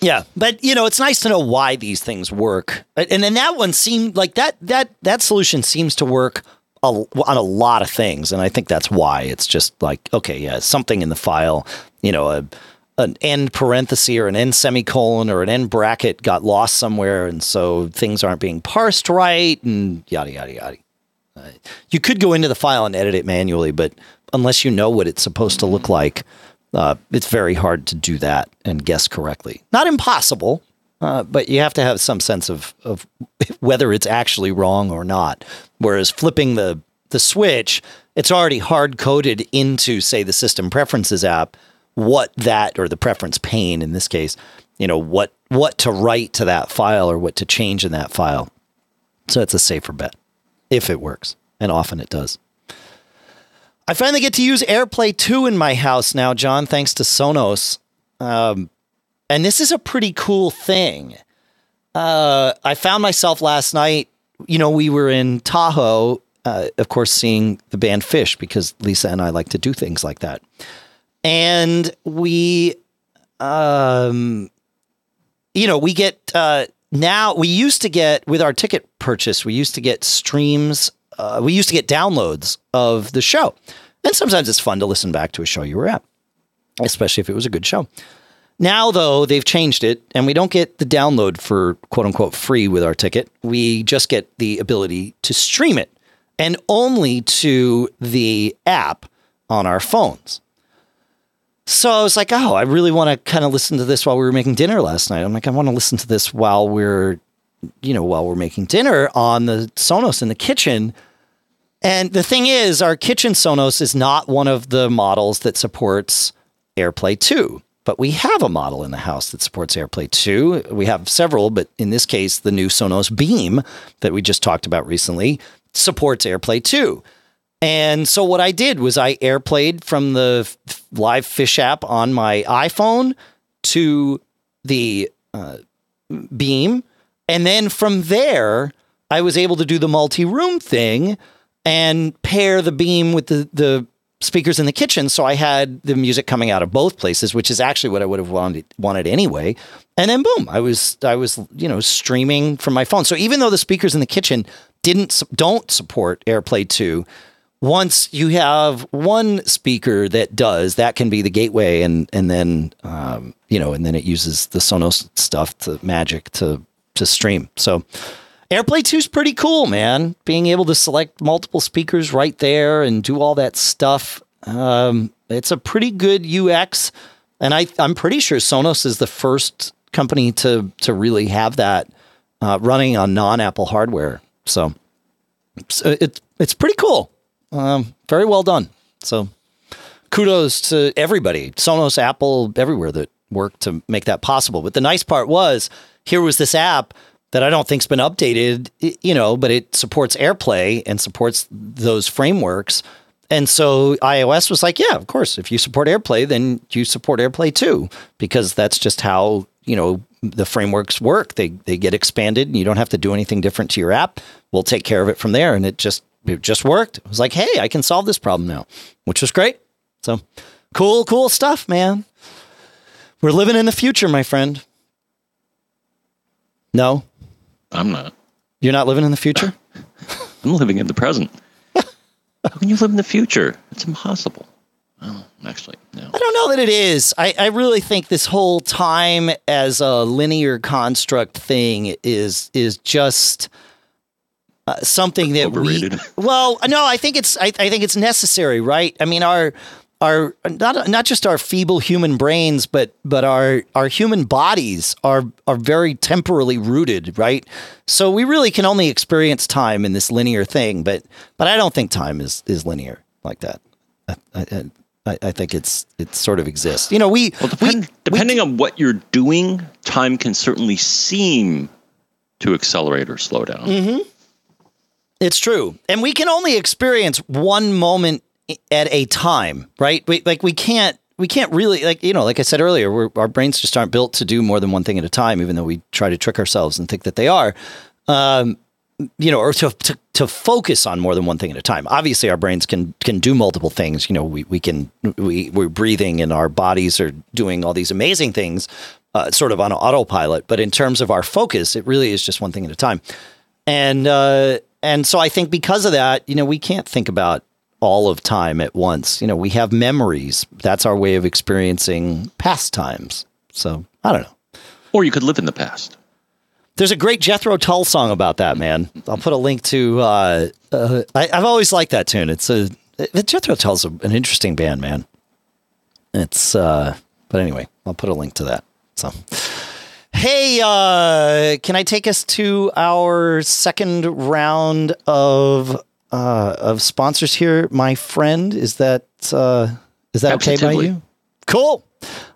Yeah, but you know, it's nice to know why these things work. And then that one seemed like that that that solution seems to work a, on a lot of things, and I think that's why it's just like okay, yeah, something in the file, you know, a an end parenthesis or an end semicolon or an end bracket got lost somewhere, and so things aren't being parsed right, and yada yada yada. You could go into the file and edit it manually, but unless you know what it's supposed to look like, uh, it's very hard to do that and guess correctly. Not impossible, uh, but you have to have some sense of, of [LAUGHS] whether it's actually wrong or not. Whereas flipping the, the switch, it's already hard coded into, say, the system preferences app, what that or the preference pane in this case, you know, what what to write to that file or what to change in that file. So it's a safer bet if it works, and often it does. I finally get to use AirPlay 2 in my house now, John, thanks to Sonos. Um, and this is a pretty cool thing. Uh, I found myself last night, you know, we were in Tahoe, uh, of course, seeing the band Phish because Lisa and I like to do things like that. And we, um, you know, we get uh, now, we used to get with our ticket purchase, we used to get streams uh, we used to get downloads of the show. And sometimes it's fun to listen back to a show you were at, especially if it was a good show. Now, though, they've changed it and we don't get the download for quote unquote free with our ticket. We just get the ability to stream it and only to the app on our phones. So I was like, oh, I really want to kind of listen to this while we were making dinner last night. I'm like, I want to listen to this while we're you know, while we're making dinner on the Sonos in the kitchen. And the thing is, our kitchen Sonos is not one of the models that supports AirPlay 2, but we have a model in the house that supports AirPlay 2. We have several, but in this case, the new Sonos Beam that we just talked about recently supports AirPlay 2. And so what I did was I AirPlayed from the LivePhish app on my iPhone to the uh, Beam and then from there, I was able to do the multi room thing and pair the beam with the, the speakers in the kitchen. So I had the music coming out of both places, which is actually what I would have wanted, wanted anyway. And then boom, I was, I was, you know, streaming from my phone. So even though the speakers in the kitchen didn't, don't support AirPlay 2, once you have one speaker that does, that can be the gateway, and and then um, you know, and then it uses the Sonos stuff to Magic to to stream. So AirPlay 2 is pretty cool, man. Being able to select multiple speakers right there and do all that stuff. Um, it's a pretty good UX. And I, I'm pretty sure Sonos is the first company to, to really have that uh, running on non Apple hardware. So, so it's, it's pretty cool. Um, very well done. So kudos to everybody, Sonos, Apple, everywhere that worked to make that possible. But the nice part was, here was this app that I don't think's been updated, you know, but it supports AirPlay and supports those frameworks. and so iOS was like, yeah, of course, if you support AirPlay, then you support AirPlay 2, because that's just how you know the frameworks work. They they get expanded, and you don't have to do anything different to your app. We'll take care of it from there, and it just it just worked. It was like, hey, I can solve this problem now, which was great. So cool, cool stuff, man. We're living in the future, my friend. No,
I'm not.
you're not living in the future. [LAUGHS]
I'm living in the present. [LAUGHS] How can you live in the future? It's impossible. Oh, actually, no.
I don't know that it is. I, I really think this whole time as a linear construct thing is is just uh, something that
Overrated.
we. [LAUGHS] Well, no, I think it's I, I think it's necessary, right? I mean, our our not not just our feeble human brains, but but our our human bodies are are very temporally rooted, right? So we really can only experience time in this linear thing, but but I don't think time is is linear like that. I, I, I, I think it's it sort of exists. You know, we
Well, depend, depending on what you're doing, time can certainly seem to accelerate or slow down.
Mm-hmm. It's true. And we can only experience one moment at a time, right? We, like we can't we can't really like you know, like I said earlier, our brains just aren't built to do more than one thing at a time, even though we try to trick ourselves and think that they are. Um, you know, or to, to to focus on more than one thing at a time. Obviously, our brains can can do multiple things. You know, we we can we we're breathing and our bodies are doing all these amazing things, uh, sort of on autopilot. But in terms of our focus, it really is just one thing at a time. And uh, and so I think because of that, you know, we can't think about all of time at once. You know, we have memories. That's our way of experiencing past times. So I don't know.
Or you could live in the past.
There's a great Jethro Tull song about that, man. I'll put a link to. Uh, uh, I, I've always liked that tune. It's a it, Jethro Tull's a, an interesting band, man. It's uh, but anyway, I'll put a link to that. So, hey, uh, can I take us to our second round of uh, of sponsors here, my friend? Is that uh, is that okay by you? Cool.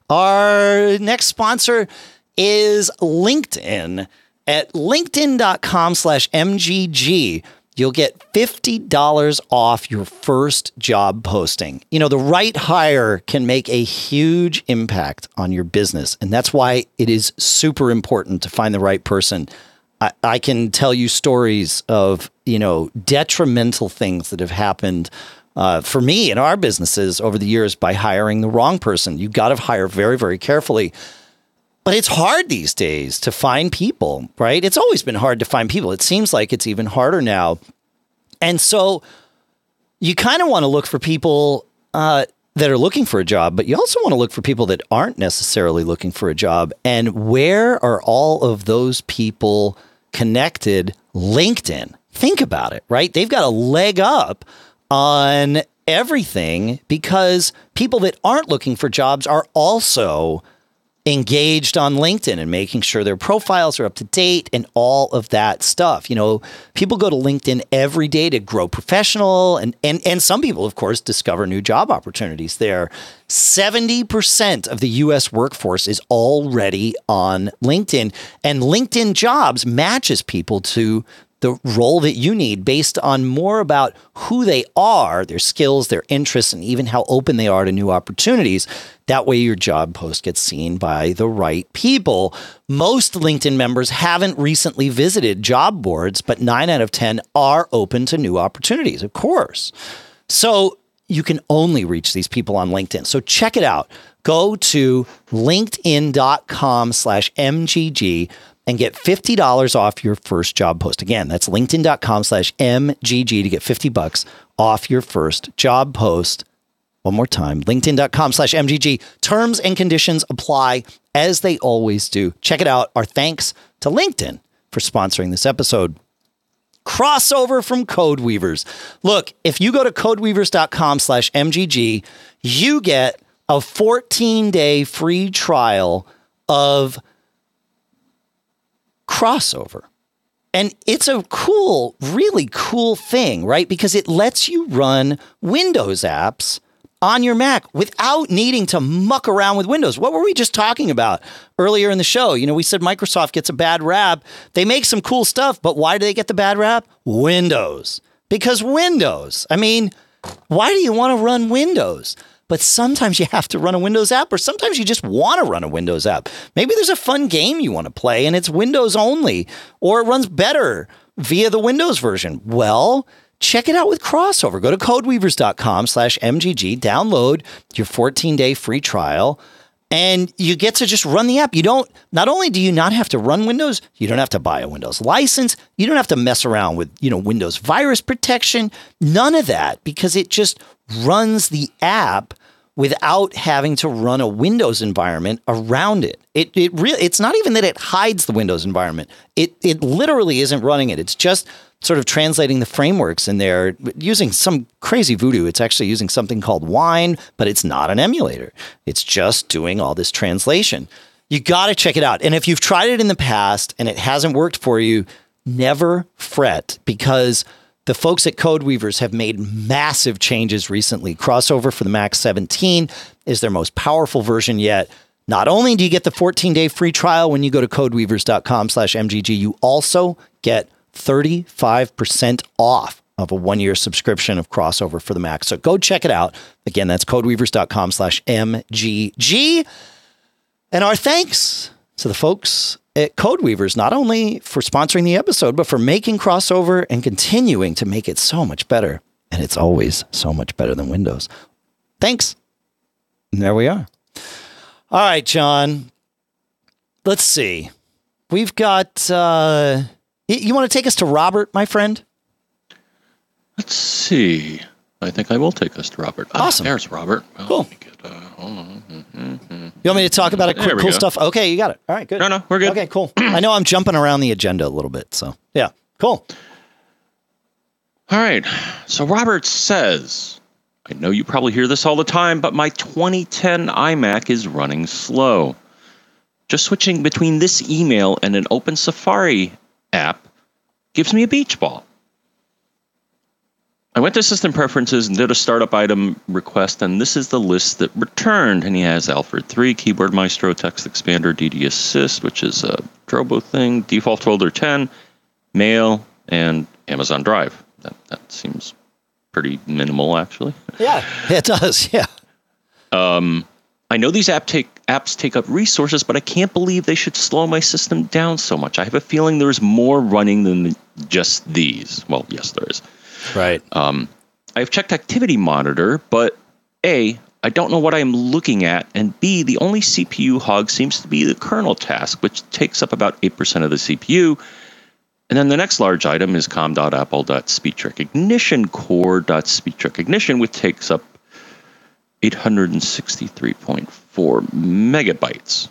Our next sponsor is LinkedIn. At linkedin.com slash MGG, you'll get $50 off your first job posting. You know, the right hire can make a huge impact on your business. And that's why it is super important to find the right person. I, I can tell you stories of, you know, detrimental things that have happened uh, for me in our businesses over the years by hiring the wrong person. You've got to hire very, very carefully. But it's hard these days to find people, right? It's always been hard to find people. It seems like it's even harder now. And so you kind of want to look for people uh, that are looking for a job, but you also want to look for people that aren't necessarily looking for a job. And where are all of those people connected? LinkedIn. Think about it, right? They've got a leg up on everything because people that aren't looking for jobs are also engaged on LinkedIn and making sure their profiles are up to date and all of that stuff. You know, people go to LinkedIn every day to grow professional and and and some people of course discover new job opportunities there. 70% of the US workforce is already on LinkedIn and LinkedIn Jobs matches people to the role that you need based on more about who they are, their skills, their interests, and even how open they are to new opportunities. That way, your job post gets seen by the right people. Most LinkedIn members haven't recently visited job boards, but nine out of 10 are open to new opportunities, of course. So you can only reach these people on LinkedIn. So check it out. Go to linkedin.com slash MGG and get $50 off your first job post. Again, that's linkedin.com slash MGG to get 50 bucks off your first job post. One more time, linkedin.com slash MGG. Terms and conditions apply as they always do. Check it out. Our thanks to LinkedIn for sponsoring this episode crossover from CodeWeavers. Look, if you go to codeweavers.com slash MGG, you get a 14 day free trial of crossover. And it's a cool, really cool thing, right? Because it lets you run Windows apps on your Mac without needing to muck around with Windows. What were we just talking about earlier in the show? You know, we said Microsoft gets a bad rap. They make some cool stuff, but why do they get the bad rap? Windows. Because Windows. I mean, Why do you want to run Windows? But sometimes you have to run a Windows app, or sometimes you just want to run a Windows app. Maybe there's a fun game you want to play and it's Windows only, or it runs better via the Windows version. Well, check it out with crossover go to codeweavers.com slash mgg download your 14-day free trial and you get to just run the app. You don't not only do you not have to run windows you don't have to buy a windows license. You don't have to mess around with you know windows virus protection. None of that because it just runs the app without having to run a windows environment around it. It it really it's not even that it hides the windows environment. It it literally isn't running it. It's just sort of translating the frameworks in there using some crazy voodoo. It's actually using something called Wine, but it's not an emulator. It's just doing all this translation. You got to check it out. And if you've tried it in the past and it hasn't worked for you, never fret because the folks at Codeweavers have made massive changes recently. Crossover for the Mac 17 is their most powerful version yet. Not only do you get the 14-day free trial when you go to codeweavers.com slash MGG, you also get 35% off of a one-year subscription of crossover for the Mac. So go check it out. Again, that's codeweavers.com slash MGG. And our thanks to the folks at Codeweavers, not only for sponsoring the episode, but for making crossover and continuing to make it so much better. And it's always so much better than Windows. Thanks. And there we are. All right, John. Let's see. We've got uh you want to take us to Robert, my friend?
Let's see. I think I will take us to Robert.
Ah, awesome.
there's Robert.
Well, cool. Get, uh, you want me to talk about a cool, cool stuff? Okay, you got it. All right, good.
No, no, we're good.
Okay, cool. [CLEARS THROAT] I know I'm jumping around the agenda a little bit, so yeah, cool.
All right. So Robert says, I know you probably hear this all the time, but my 2010 iMac is running slow. Just switching between this email and an open Safari app gives me a beach ball. I went to System Preferences and did a startup item request, and this is the list that returned. And he has Alfred 3, Keyboard Maestro, TextExpander, DD Assist, which is a Drobo thing, default folder 10, Mail, and Amazon Drive. That, that seems pretty minimal, actually.
Yeah, it does. Yeah.
Um, I know these app take, apps take up resources, but I can't believe they should slow my system down so much. I have a feeling there's more running than just these. Well, yes, there is.
Right.
Um, I've checked Activity Monitor, but A, I don't know what I'm looking at, and B, the only CPU hog seems to be the kernel task, which takes up about 8% of the CPU. And then the next large item is com.apple.speech recognition core.speech recognition, which takes up 863.4 megabytes.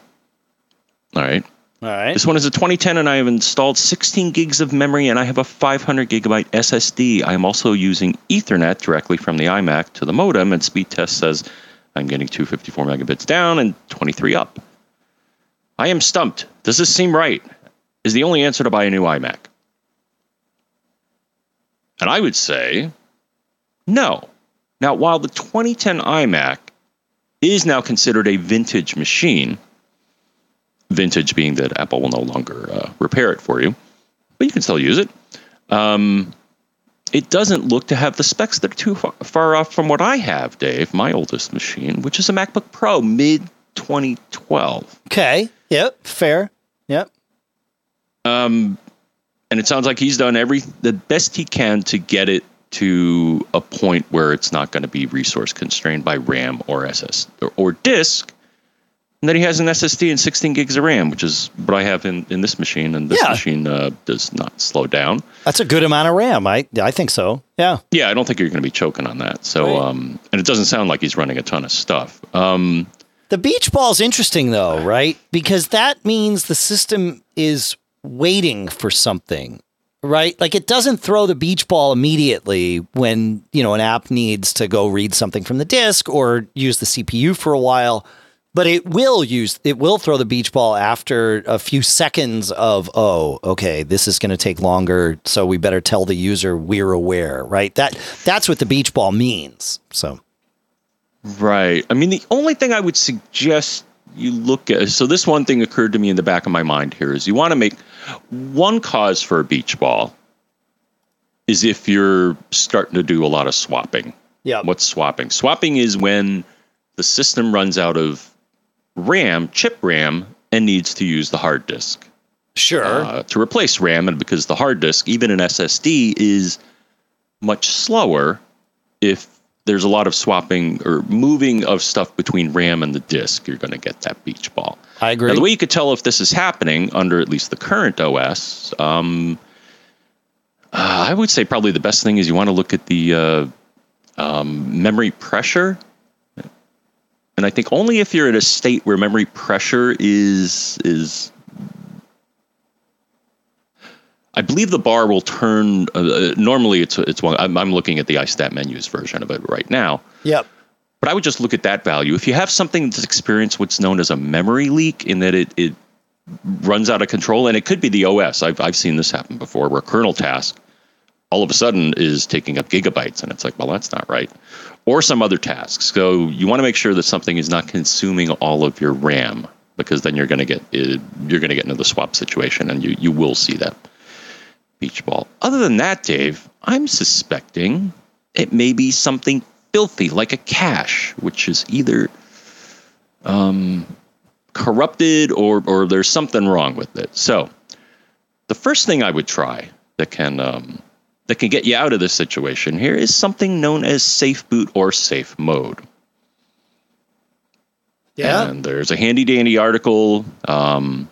All right.
All right.
This one is a 2010, and I have installed 16 gigs of memory, and I have a 500 gigabyte SSD. I am also using Ethernet directly from the iMac to the modem, and speed test says I'm getting 254 megabits down and 23 up. I am stumped. Does this seem right? Is the only answer to buy a new iMac? And I would say no. Now, while the 2010 iMac is now considered a vintage machine, vintage being that Apple will no longer uh, repair it for you, but you can still use it. Um, it doesn't look to have the specs that are too far, far off from what I have, Dave, my oldest machine, which is a MacBook Pro mid 2012.
Okay. Yep. Fair. Yep.
Um, and it sounds like he's done every the best he can to get it to a point where it's not going to be resource constrained by RAM or SS or, or disk. And then he has an SSD and 16 gigs of RAM, which is what I have in, in this machine, and this
Yeah.
machine uh, does not slow down.
That's a good amount of RAM. I I think so. Yeah.
Yeah, I don't think you're going to be choking on that. So,
Right.
um, and it doesn't sound like he's running a ton of stuff. Um,
The beach ball's interesting though, right? Because that means the system is waiting for something, right? Like it doesn't throw the beach ball immediately when, you know, an app needs to go read something from the disk or use the CPU for a while, but it will use it will throw the beach ball after a few seconds of, oh, okay, this is going to take longer, so we better tell the user we're aware, right? That that's what the beach ball means. So,
Right. I mean, the only thing I would suggest you look at so this one thing occurred to me in the back of my mind here is you want to make one cause for a beach ball is if you're starting to do a lot of swapping
Yeah.
What's swapping? Swapping is when the system runs out of RAM, chip RAM, and needs to use the hard disk
Sure.
uh, to replace RAM, and because the hard disk, even an SSD, is much slower if there's a lot of swapping or moving of stuff between RAM and the disk, you're going to get that beach ball.
I agree.
Now, the way you could tell if this is happening under at least the current OS, um, uh, I would say probably the best thing is you want to look at the uh, um, memory pressure. And I think only if you're in a state where memory pressure is is I believe the bar will turn. Uh, uh, normally, it's it's one. I'm, I'm looking at the iStat menus version of it right now.
yep.
But I would just look at that value. If you have something that's experienced what's known as a memory leak, in that it, it runs out of control, and it could be the OS. I've, I've seen this happen before, where kernel task all of a sudden is taking up gigabytes, and it's like, well, that's not right. Or some other tasks. So you want to make sure that something is not consuming all of your RAM, because then you're going to get uh, you're going to get into the swap situation, and you you will see that beach ball. Other than that, Dave, I'm suspecting it may be something filthy like a cache, which is either um, corrupted or or there's something wrong with it. So, the first thing I would try that can um, that can get you out of this situation here is something known as safe boot or safe mode.
Yeah.
And there's a handy dandy article um,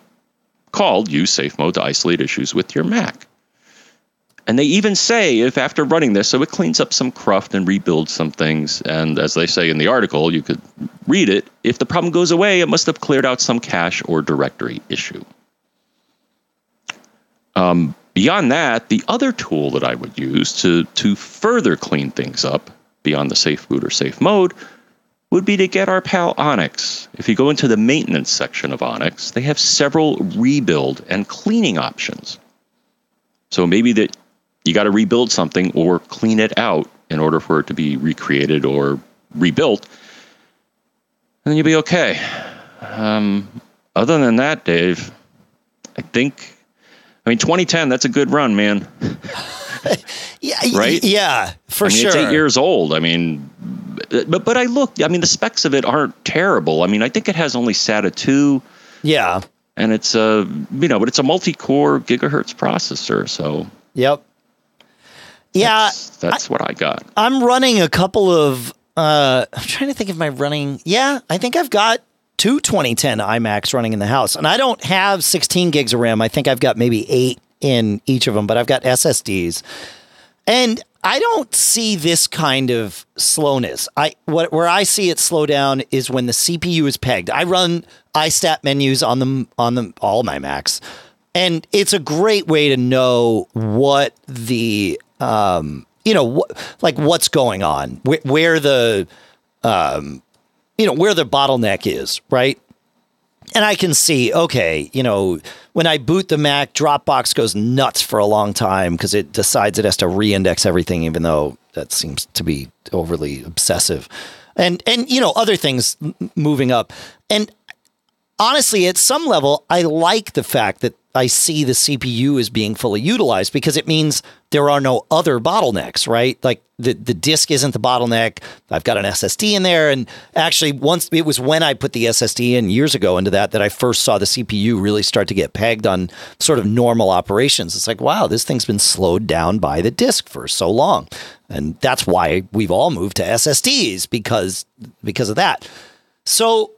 called Use Safe Mode to Isolate Issues with Your Mac. And they even say if after running this, so it cleans up some cruft and rebuilds some things. And as they say in the article, you could read it. If the problem goes away, it must have cleared out some cache or directory issue. Um, beyond that, the other tool that I would use to, to further clean things up beyond the safe boot or safe mode would be to get our pal Onyx. If you go into the maintenance section of Onyx, they have several rebuild and cleaning options. So maybe that you got to rebuild something or clean it out in order for it to be recreated or rebuilt, and then you'll be okay. Um, other than that, Dave, I think, I mean, 2010, that's a good run, man. [LAUGHS]
Yeah.
Right?
Yeah. For
I mean,
sure.
it's eight years old. I mean, but but I looked. I mean, the specs of it aren't terrible. I mean, I think it has only SATA two,
Yeah.
and it's a you know, but it's a multi-core gigahertz processor. So
Yep. Yeah.
that's, that's what I got.
I'm running a couple of. Uh, I'm trying to think of my running. Yeah, I think I've got two 2010 iMacs running in the house, and I don't have 16 gigs of RAM. I think I've got maybe eight in each of them, but I've got SSDs, and I don't see this kind of slowness. I what where I see it slow down is when the CPU is pegged. I run iStat menus on them on them all my Macs, and it's a great way to know what the um you know what like what's going on? Where, where the um you know where the bottleneck is right? And I can see, okay, you know, when I boot the Mac, Dropbox goes nuts for a long time because it decides it has to re-index everything, even though that seems to be overly obsessive, and and you know other things moving up. And honestly, at some level, I like the fact that I see the CPU as being fully utilized because it means there are no other bottlenecks, right? Like the, the disk isn't the bottleneck. I've got an SSD in there. And actually, once it was when I put the SSD in years ago into that that I first saw the CPU really start to get pegged on sort of normal operations. It's like, wow, this thing's been slowed down by the disk for so long. And that's why we've all moved to SSDs because because of that. So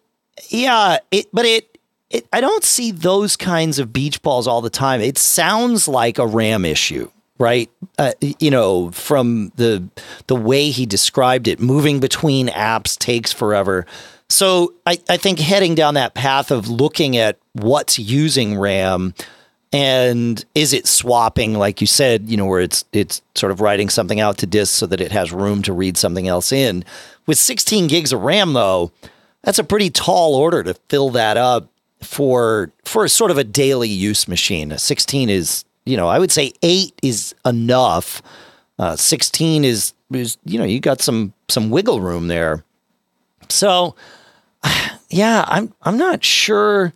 yeah, it but it it, I don't see those kinds of beach balls all the time. It sounds like a RAM issue, right? Uh, you know, from the the way he described it, moving between apps takes forever. So I, I think heading down that path of looking at what's using RAM and is it swapping, like you said, you know, where it's it's sort of writing something out to disk so that it has room to read something else in. With 16 gigs of RAM, though, that's a pretty tall order to fill that up for for sort of a daily use machine. A 16 is, you know, I would say eight is enough. Uh, 16 is is you know you got some some wiggle room there. So, [SIGHS] yeah, I'm I'm not sure.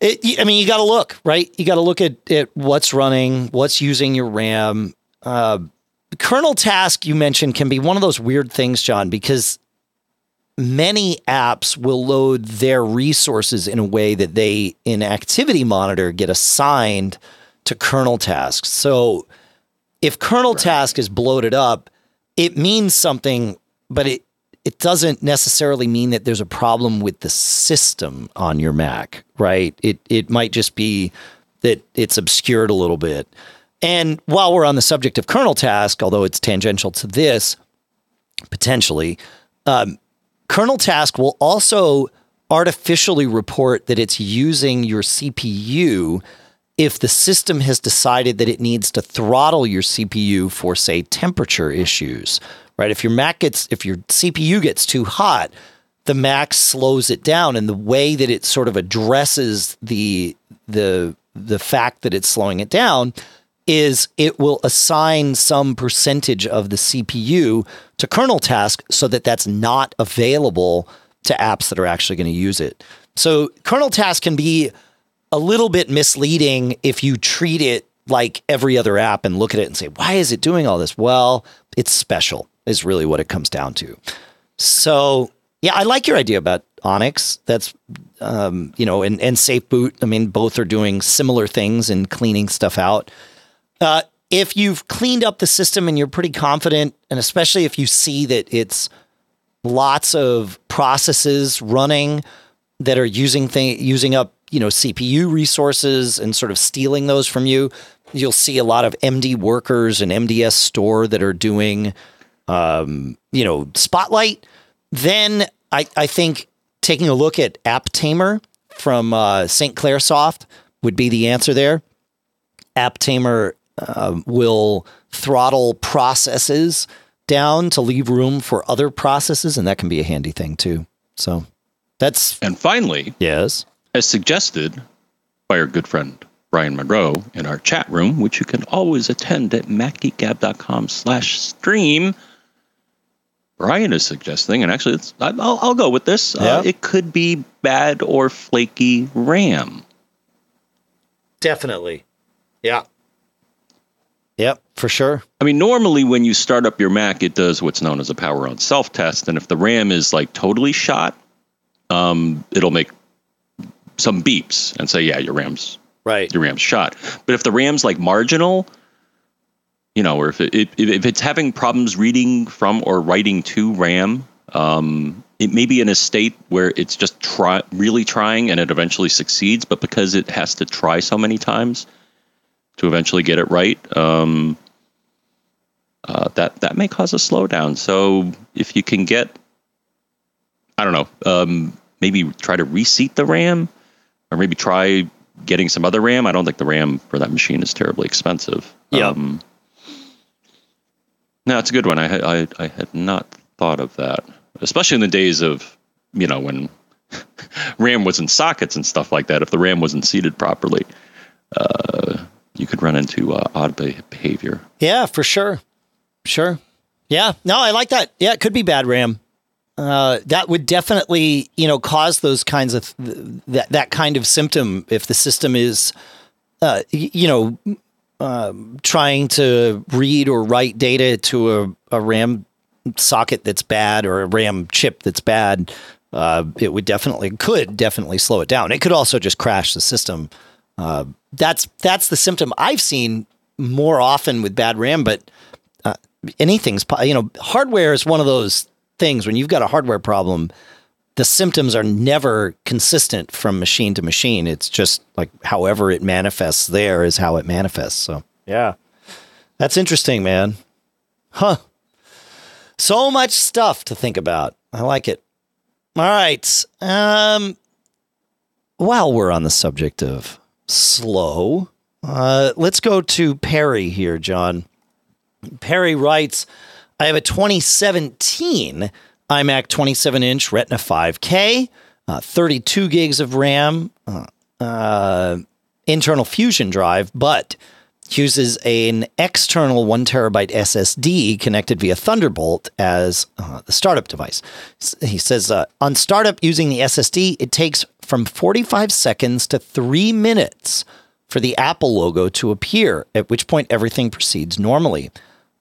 It, I mean, you got to look right. You got to look at, at what's running, what's using your RAM. Uh, kernel task you mentioned can be one of those weird things, John, because many apps will load their resources in a way that they in activity monitor get assigned to kernel tasks. So if kernel right. task is bloated up, it means something, but it it doesn't necessarily mean that there's a problem with the system on your Mac, right? It it might just be that it's obscured a little bit. And while we're on the subject of kernel task, although it's tangential to this, potentially, um, Kernel task will also artificially report that it's using your CPU if the system has decided that it needs to throttle your CPU for, say, temperature issues, right? If your Mac gets, if your CPU gets too hot, the Mac slows it down, and the way that it sort of addresses the the the fact that it's slowing it down is it will assign some percentage of the CPU to kernel task so that that's not available to apps that are actually going to use it. So kernel task can be a little bit misleading if you treat it like every other app and look at it and say, why is it doing all this? Well, it's special, is really what it comes down to. So, yeah, I like your idea about Onyx. That's, um, you know, and, and Safe Boot. I mean, both are doing similar things and cleaning stuff out. Uh, if you've cleaned up the system and you're pretty confident, and especially if you see that it's lots of processes running that are using using up you know CPU resources and sort of stealing those from you, you'll see a lot of MD workers and MDS store that are doing um, you know Spotlight. Then I, I think taking a look at AppTamer from uh, St. Clair Soft would be the answer there. AppTamer uh, will throttle processes down to leave room for other processes, and that can be a handy thing too. So that's
and finally,
yes,
as suggested by our good friend Brian Monroe in our chat room, which you can always attend at macgeekgab.com slash stream. Brian is suggesting, and actually, I'll, I'll, go with this. Uh, yeah. Uh, it could be bad or flaky RAM.
Definitely. Yeah. Yep, for sure.
I mean, normally when you start up your Mac, it does what's known as a power on self test. And if the RAM is like totally shot, um, it'll make some beeps and say, yeah, your RAM's
right.
Your RAM's shot. But if the RAM's like marginal, you know, or if it, it if it's having problems reading from or writing to RAM, um, it may be in a state where it's just try really trying and it eventually succeeds. But because it has to try so many times, to eventually get it right, um, uh, that that may cause a slowdown. So if you can get, I don't know, um, maybe try to reseat the RAM, or maybe try getting some other RAM. I don't think the RAM for that machine is terribly expensive.
Yeah. Um,
no, it's a good one. I, I I had not thought of that, especially in the days of you know when [LAUGHS] RAM was in sockets and stuff like that. If the RAM wasn't seated properly. Uh, you could run into uh, odd behavior.
Yeah, for sure. Sure. Yeah. No, I like that. Yeah, it could be bad RAM. Uh, that would definitely, you know, cause those kinds of that that kind of symptom if the system is, uh, you know, uh, trying to read or write data to a, a RAM socket that's bad or a RAM chip that's bad. Uh, it would definitely could definitely slow it down. It could also just crash the system. Uh, that's that's the symptom I've seen more often with bad RAM. But uh, anything's you know hardware is one of those things when you've got a hardware problem. The symptoms are never consistent from machine to machine. It's just like however it manifests there is how it manifests. So yeah, that's interesting, man. Huh. So much stuff to think about. I like it. All right. Um, while we're on the subject of slow. Uh, let's go to Perry here, John. Perry writes I have a 2017 iMac 27 inch Retina 5K, uh, 32 gigs of RAM, uh, uh, internal Fusion drive, but uses an external one terabyte SSD connected via Thunderbolt as uh, the startup device. He says uh, on startup using the SSD, it takes from 45 seconds to three minutes for the Apple logo to appear, at which point everything proceeds normally.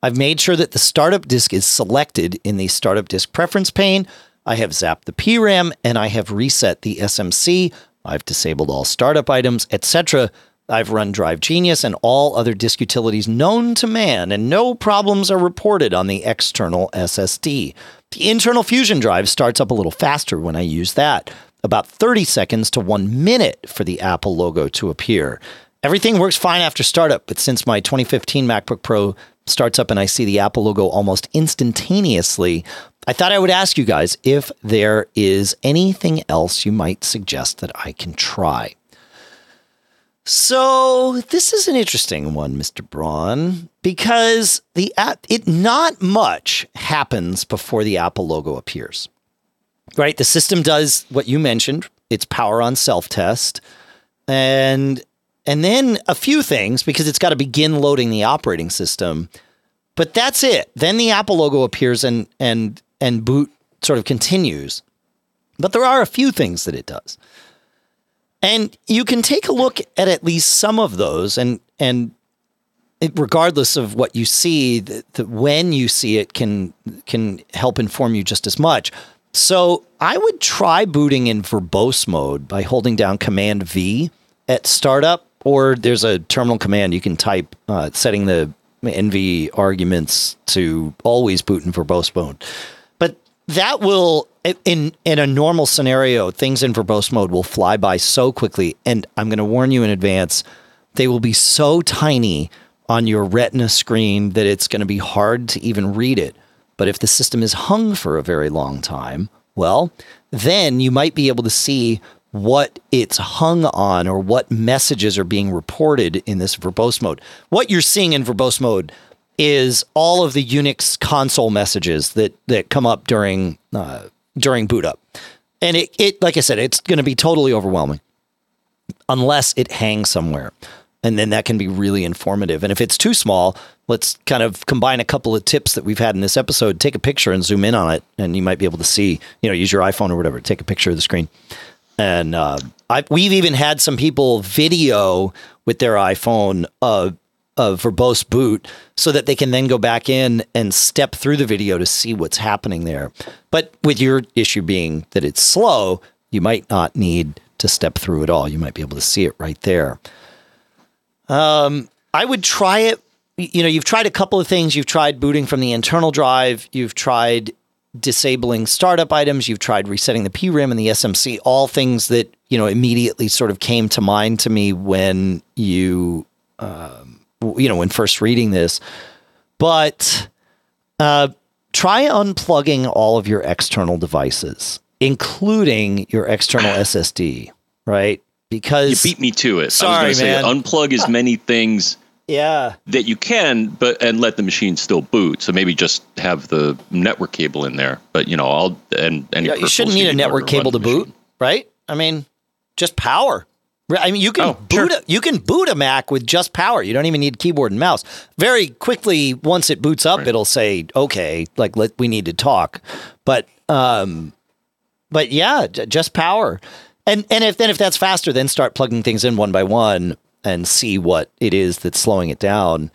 I've made sure that the startup disk is selected in the startup disk preference pane. I have zapped the PRAM and I have reset the SMC. I've disabled all startup items, etc. I've run Drive Genius and all other disk utilities known to man, and no problems are reported on the external SSD. The internal Fusion drive starts up a little faster when I use that, about 30 seconds to one minute for the Apple logo to appear. Everything works fine after startup, but since my 2015 MacBook Pro starts up and I see the Apple logo almost instantaneously, I thought I would ask you guys if there is anything else you might suggest that I can try. So this is an interesting one, Mr. Braun, because the app it not much happens before the Apple logo appears. Right? The system does what you mentioned, its power on self-test. And and then a few things because it's got to begin loading the operating system. But that's it. Then the Apple logo appears and and and boot sort of continues. But there are a few things that it does. And you can take a look at at least some of those and and it, regardless of what you see, the, the, when you see it can can help inform you just as much. So I would try booting in verbose mode by holding down Command V at startup, or there's a terminal command you can type uh, setting the NV arguments to always boot in verbose mode. But that will in in a normal scenario, things in verbose mode will fly by so quickly, and I'm going to warn you in advance, they will be so tiny on your Retina screen that it's going to be hard to even read it. But if the system is hung for a very long time, well, then you might be able to see what it's hung on or what messages are being reported in this verbose mode. What you're seeing in verbose mode is all of the Unix console messages that that come up during uh, during boot up. And it, it like I said, it's going to be totally overwhelming unless it hangs somewhere. And then that can be really informative. And if it's too small, let's kind of combine a couple of tips that we've had in this episode. Take a picture and zoom in on it, and you might be able to see, you know, use your iPhone or whatever, take a picture of the screen. And uh, I, we've even had some people video with their iPhone uh, a verbose boot so that they can then go back in and step through the video to see what's happening there. But with your issue being that it's slow, you might not need to step through at all. You might be able to see it right there. Um, I would try it. You know, you've tried a couple of things. You've tried booting from the internal drive. You've tried disabling startup items. You've tried resetting the PRAM and the SMC. All things that you know immediately sort of came to mind to me when you um, you know, when first reading this. But uh, try unplugging all of your external devices, including your external SSD, right? Because
you beat me to it.
Sorry,
I was
man.
Say, unplug as many things
yeah
that you can but and let the machine still boot so maybe just have the network cable in there but you know i'll and any
yeah, you shouldn't need a network cable to boot right i mean just power I mean, you can oh, boot sure. a, you can boot a Mac with just power. You don't even need keyboard and mouse. Very quickly, once it boots up, right. it'll say, "Okay, like let we need to talk." But um, but yeah, just power. And and if then if that's faster, then start plugging things in one by one and see what it is that's slowing it down.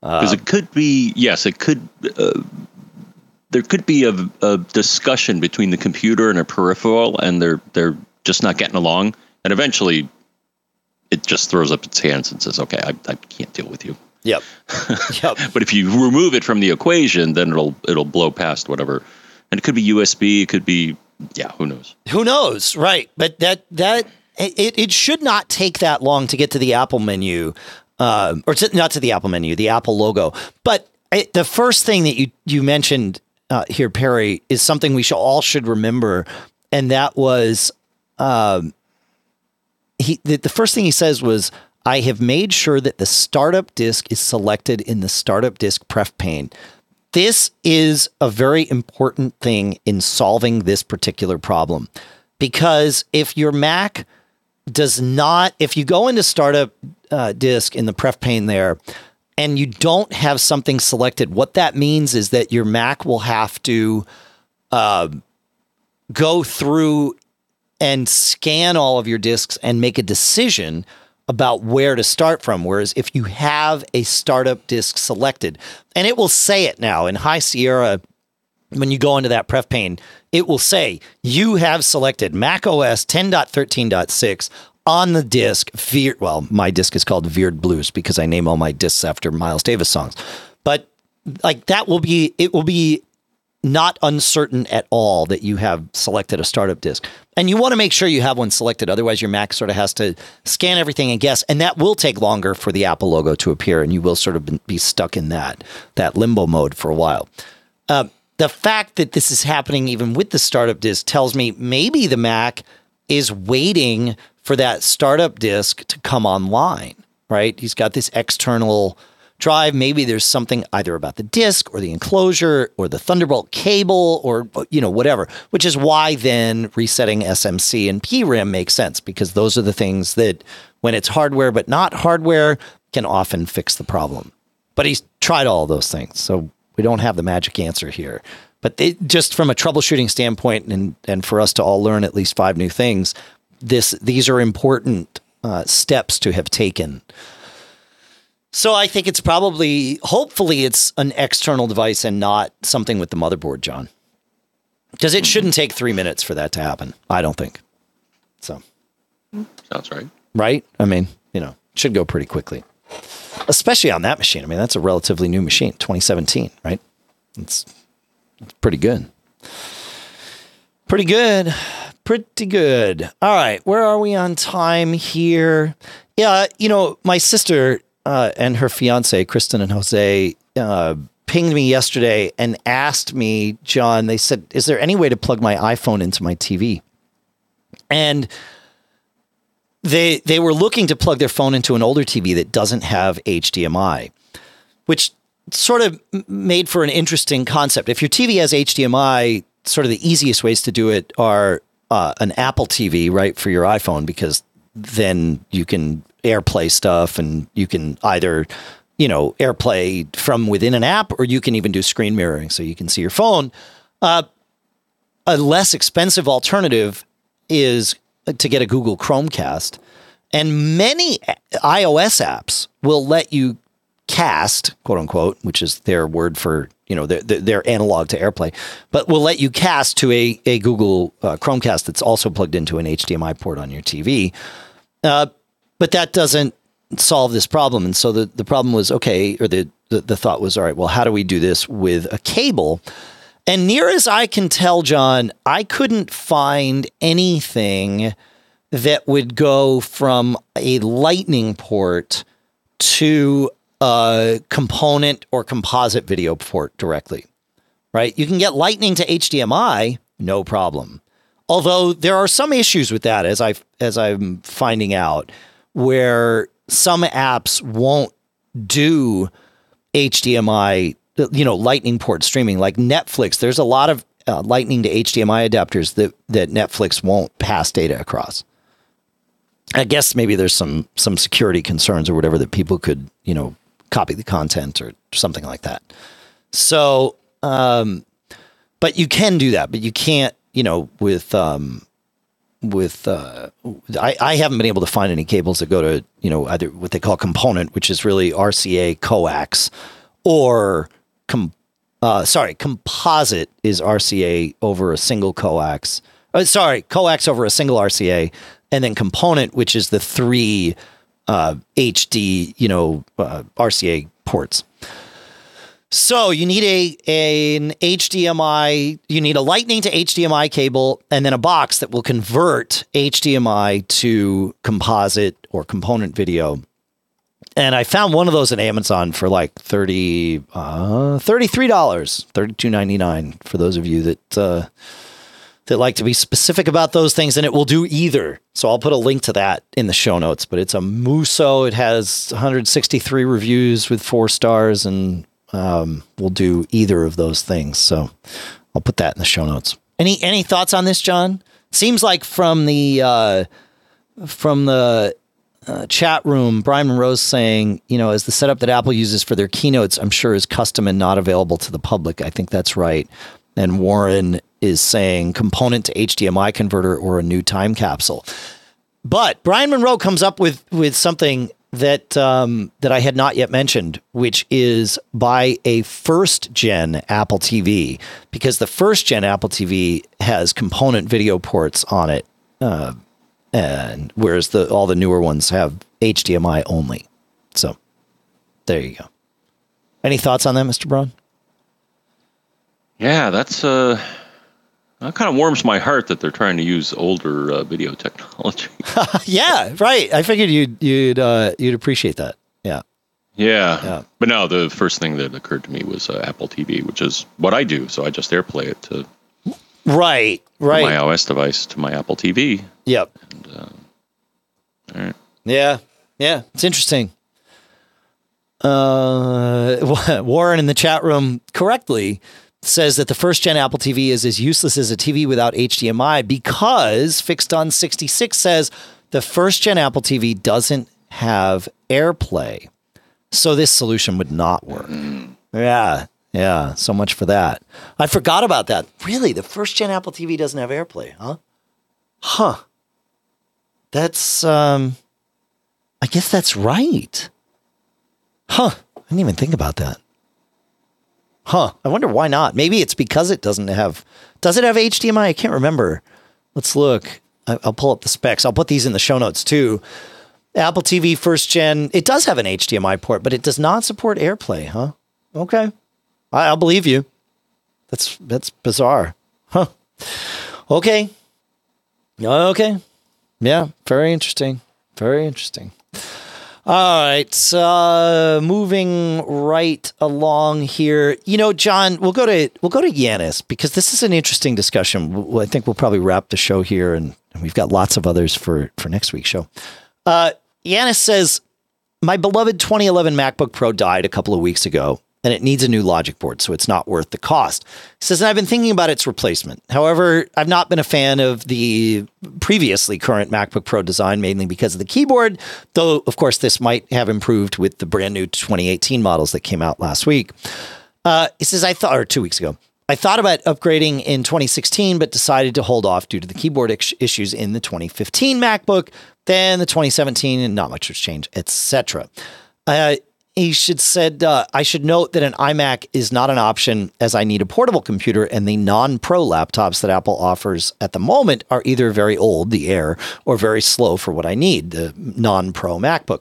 Because uh, it could be yes, it could. Uh, there could be a, a discussion between the computer and a peripheral, and they're they're just not getting along, and eventually it just throws up its hands and says, "Okay, I, I can't deal with you."
Yep. [LAUGHS]
yep. but if you remove it from the equation, then it'll it'll blow past whatever, and it could be USB, it could be yeah, who knows?
Who knows? Right. But that that it it should not take that long to get to the Apple menu, uh, or to, not to the Apple menu, the Apple logo. But it, the first thing that you you mentioned uh, here, Perry, is something we should all should remember, and that was. Um, he the, the first thing he says was I have made sure that the startup disk is selected in the startup disk pref pane. This is a very important thing in solving this particular problem. Because if your Mac does not, if you go into startup uh, disk in the pref pane there and you don't have something selected, what that means is that your Mac will have to uh, go through and scan all of your disks and make a decision about where to start from. Whereas if you have a startup disk selected, and it will say it now in High Sierra, when you go into that pref pane, it will say you have selected Mac OS 10.13.6 on the disk. Veer, well, my disk is called Vierd Blues because I name all my disks after Miles Davis songs. But like that will be, it will be not uncertain at all that you have selected a startup disk. And you want to make sure you have one selected. Otherwise, your Mac sort of has to scan everything and guess. And that will take longer for the Apple logo to appear. And you will sort of be stuck in that, that limbo mode for a while. Uh, the fact that this is happening even with the startup disk tells me maybe the Mac is waiting for that startup disk to come online, right? He's got this external drive. Maybe there's something either about the disk or the enclosure or the Thunderbolt cable or you know whatever, which is why then resetting SMC and PRAM makes sense because those are the things that when it's hardware but not hardware can often fix the problem. But he's tried all those things. So we don't have the magic answer here. But they, just from a troubleshooting standpoint and and for us to all learn at least five new things, this these are important uh, steps to have taken so I think it's probably, hopefully, it's an external device and not something with the motherboard, John. Because it shouldn't take three minutes for that to happen. I don't think. So.
Sounds right.
Right? I mean, you know, should go pretty quickly. Especially on that machine. I mean, that's a relatively new machine, 2017, right? It's, it's pretty good. Pretty good. Pretty good. All right. Where are we on time here? Yeah, you know, my sister uh, and her fiance, Kristen and Jose, uh, pinged me yesterday and asked me, John, they said, is there any way to plug my iPhone into my TV? And they they were looking to plug their phone into an older TV that doesn't have HDMI, which sort of made for an interesting concept. If your TV has HDMI, sort of the easiest ways to do it are uh, an Apple TV, right, for your iPhone, because then you can AirPlay stuff, and you can either you know AirPlay from within an app, or you can even do screen mirroring, so you can see your phone. Uh, a less expensive alternative is to get a Google Chromecast, and many iOS apps will let you cast, quote unquote, which is their word for you know their, their analog to AirPlay, but will let you cast to a a Google uh, Chromecast that's also plugged into an HDMI port on your TV. Uh, but that doesn't solve this problem. And so the, the problem was okay, or the, the, the thought was, all right, well, how do we do this with a cable? And near as I can tell, John, I couldn't find anything that would go from a lightning port to a component or composite video port directly. Right? You can get lightning to HDMI, no problem. Although there are some issues with that as I as I'm finding out where some apps won't do HDMI, you know, lightning port streaming like Netflix. There's a lot of uh, lightning to HDMI adapters that that Netflix won't pass data across. I guess maybe there's some some security concerns or whatever that people could, you know, copy the content or something like that. So, um, but you can do that, but you can't, you know, with um, with uh, I, I haven't been able to find any cables that go to you know either what they call component, which is really RCA coax, or com, uh, sorry composite is RCA over a single coax. Uh, sorry, coax over a single RCA, and then component, which is the three uh, HD you know uh, RCA ports. So you need a an HDMI, you need a lightning to HDMI cable and then a box that will convert HDMI to composite or component video. And I found one of those at Amazon for like 30 uh, $33, $32.99 for those of you that uh, that like to be specific about those things and it will do either. So I'll put a link to that in the show notes, but it's a Muso. It has 163 reviews with 4 stars and um, will do either of those things. So I'll put that in the show notes. Any any thoughts on this, John? Seems like from the uh, from the uh, chat room, Brian Monroe's saying, you know, as the setup that Apple uses for their keynotes, I'm sure is custom and not available to the public. I think that's right. And Warren is saying component to HDMI converter or a new time capsule. but Brian Monroe comes up with with something that um, that I had not yet mentioned, which is buy a first gen Apple TV because the first gen Apple TV has component video ports on it, uh, and whereas the all the newer ones have HDMI only. So there you go. Any thoughts on that, Mr. Braun?
Yeah, that's uh, that kind of warms my heart that they're trying to use older uh, video technology. [LAUGHS]
yeah, right. I figured you'd you'd uh, you'd appreciate that. Yeah.
yeah.
Yeah.
But no, the first thing that occurred to me was uh, Apple TV, which is what I do. So I just AirPlay it to
Right. Right.
my iOS device to my Apple TV.
Yep.
All right.
Yeah, yeah, it's interesting. Uh, [LAUGHS] Warren in the chat room correctly says that the first gen Apple TV is as useless as a TV without HDMI because Fixed on 66 says the first gen Apple TV doesn't have AirPlay. So this solution would not work. Yeah, yeah, so much for that. I forgot about that. Really, the first gen Apple TV doesn't have AirPlay, huh? Huh. That's um I guess that's right. Huh. I didn't even think about that. Huh. I wonder why not. Maybe it's because it doesn't have. Does it have HDMI? I can't remember. Let's look. I'll pull up the specs. I'll put these in the show notes too. Apple TV first gen. It does have an HDMI port, but it does not support AirPlay. Huh. Okay. I- I'll believe you. That's that's bizarre. Huh. Okay. Okay. Yeah. Very interesting. Very interesting. All right, uh, moving right along here. You know, John, we'll go to we'll go to Yanis because this is an interesting discussion. I think we'll probably wrap the show here, and we've got lots of others for for next week's show. Uh, Yanis says, "My beloved 2011 MacBook Pro died a couple of weeks ago, and it needs a new logic board, so it's not worth the cost." He says, "And I've been thinking about its replacement. However, I've not been a fan of the previously current MacBook Pro design, mainly because of the keyboard. Though, of course, this might have improved with the brand new 2018 models that came out last week." Uh, he says, I thought, or two weeks ago, I thought about upgrading in 2016, but decided to hold off due to the keyboard issues in the 2015 MacBook, then the 2017, and not much has changed, etc. Uh, he should said, uh, I should note that an iMac is not an option as I need a portable computer, and the non-pro laptops that Apple offers at the moment are either very old, the Air, or very slow for what I need, the non-pro MacBook.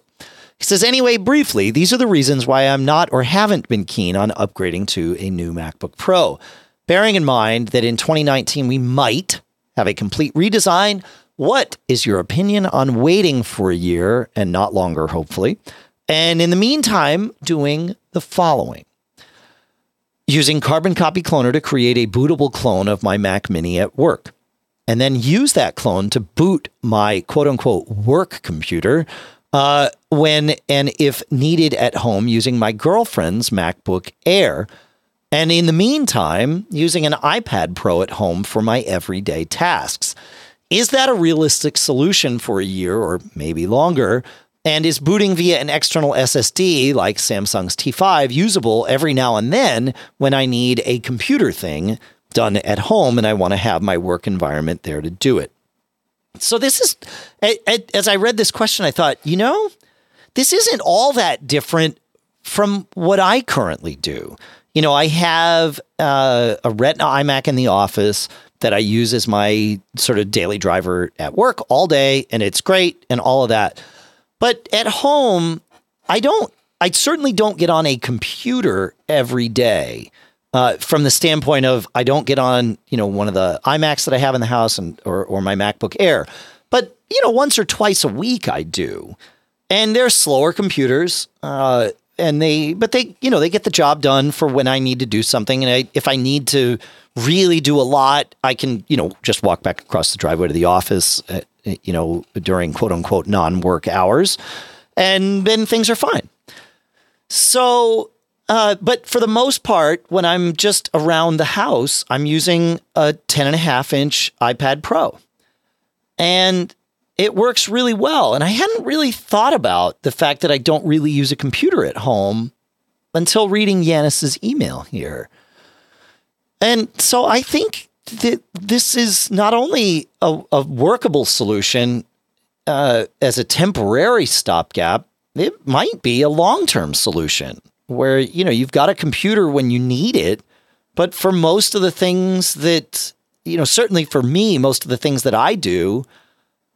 He says, anyway, briefly, these are the reasons why I'm not or haven't been keen on upgrading to a new MacBook Pro. Bearing in mind that in 2019 we might have a complete redesign, what is your opinion on waiting for a year and not longer, hopefully? And in the meantime, doing the following using Carbon Copy Cloner to create a bootable clone of my Mac Mini at work and then use that clone to boot my quote unquote work computer uh, when and if needed at home using my girlfriend's MacBook Air. And in the meantime, using an iPad Pro at home for my everyday tasks. Is that a realistic solution for a year or maybe longer? And is booting via an external SSD like Samsung's T5 usable every now and then when I need a computer thing done at home and I want to have my work environment there to do it? So, this is, as I read this question, I thought, you know, this isn't all that different from what I currently do. You know, I have uh, a Retina iMac in the office that I use as my sort of daily driver at work all day, and it's great and all of that. But at home, I don't, I certainly don't get on a computer every day. Uh, from the standpoint of I don't get on, you know, one of the iMacs that I have in the house and or or my MacBook Air. But, you know, once or twice a week I do. And they're slower computers. Uh, and they but they, you know, they get the job done for when I need to do something. And I, if I need to really do a lot, I can, you know, just walk back across the driveway to the office, uh, you know, during quote unquote non-work hours. And then things are fine. So, uh, but for the most part, when I'm just around the house, I'm using a 10 and a half inch iPad Pro. And it works really well. And I hadn't really thought about the fact that I don't really use a computer at home until reading Yanis's email here. And so I think that this is not only a, a workable solution, uh, as a temporary stopgap, it might be a long term solution where you know you've got a computer when you need it, but for most of the things that you know, certainly for me, most of the things that I do,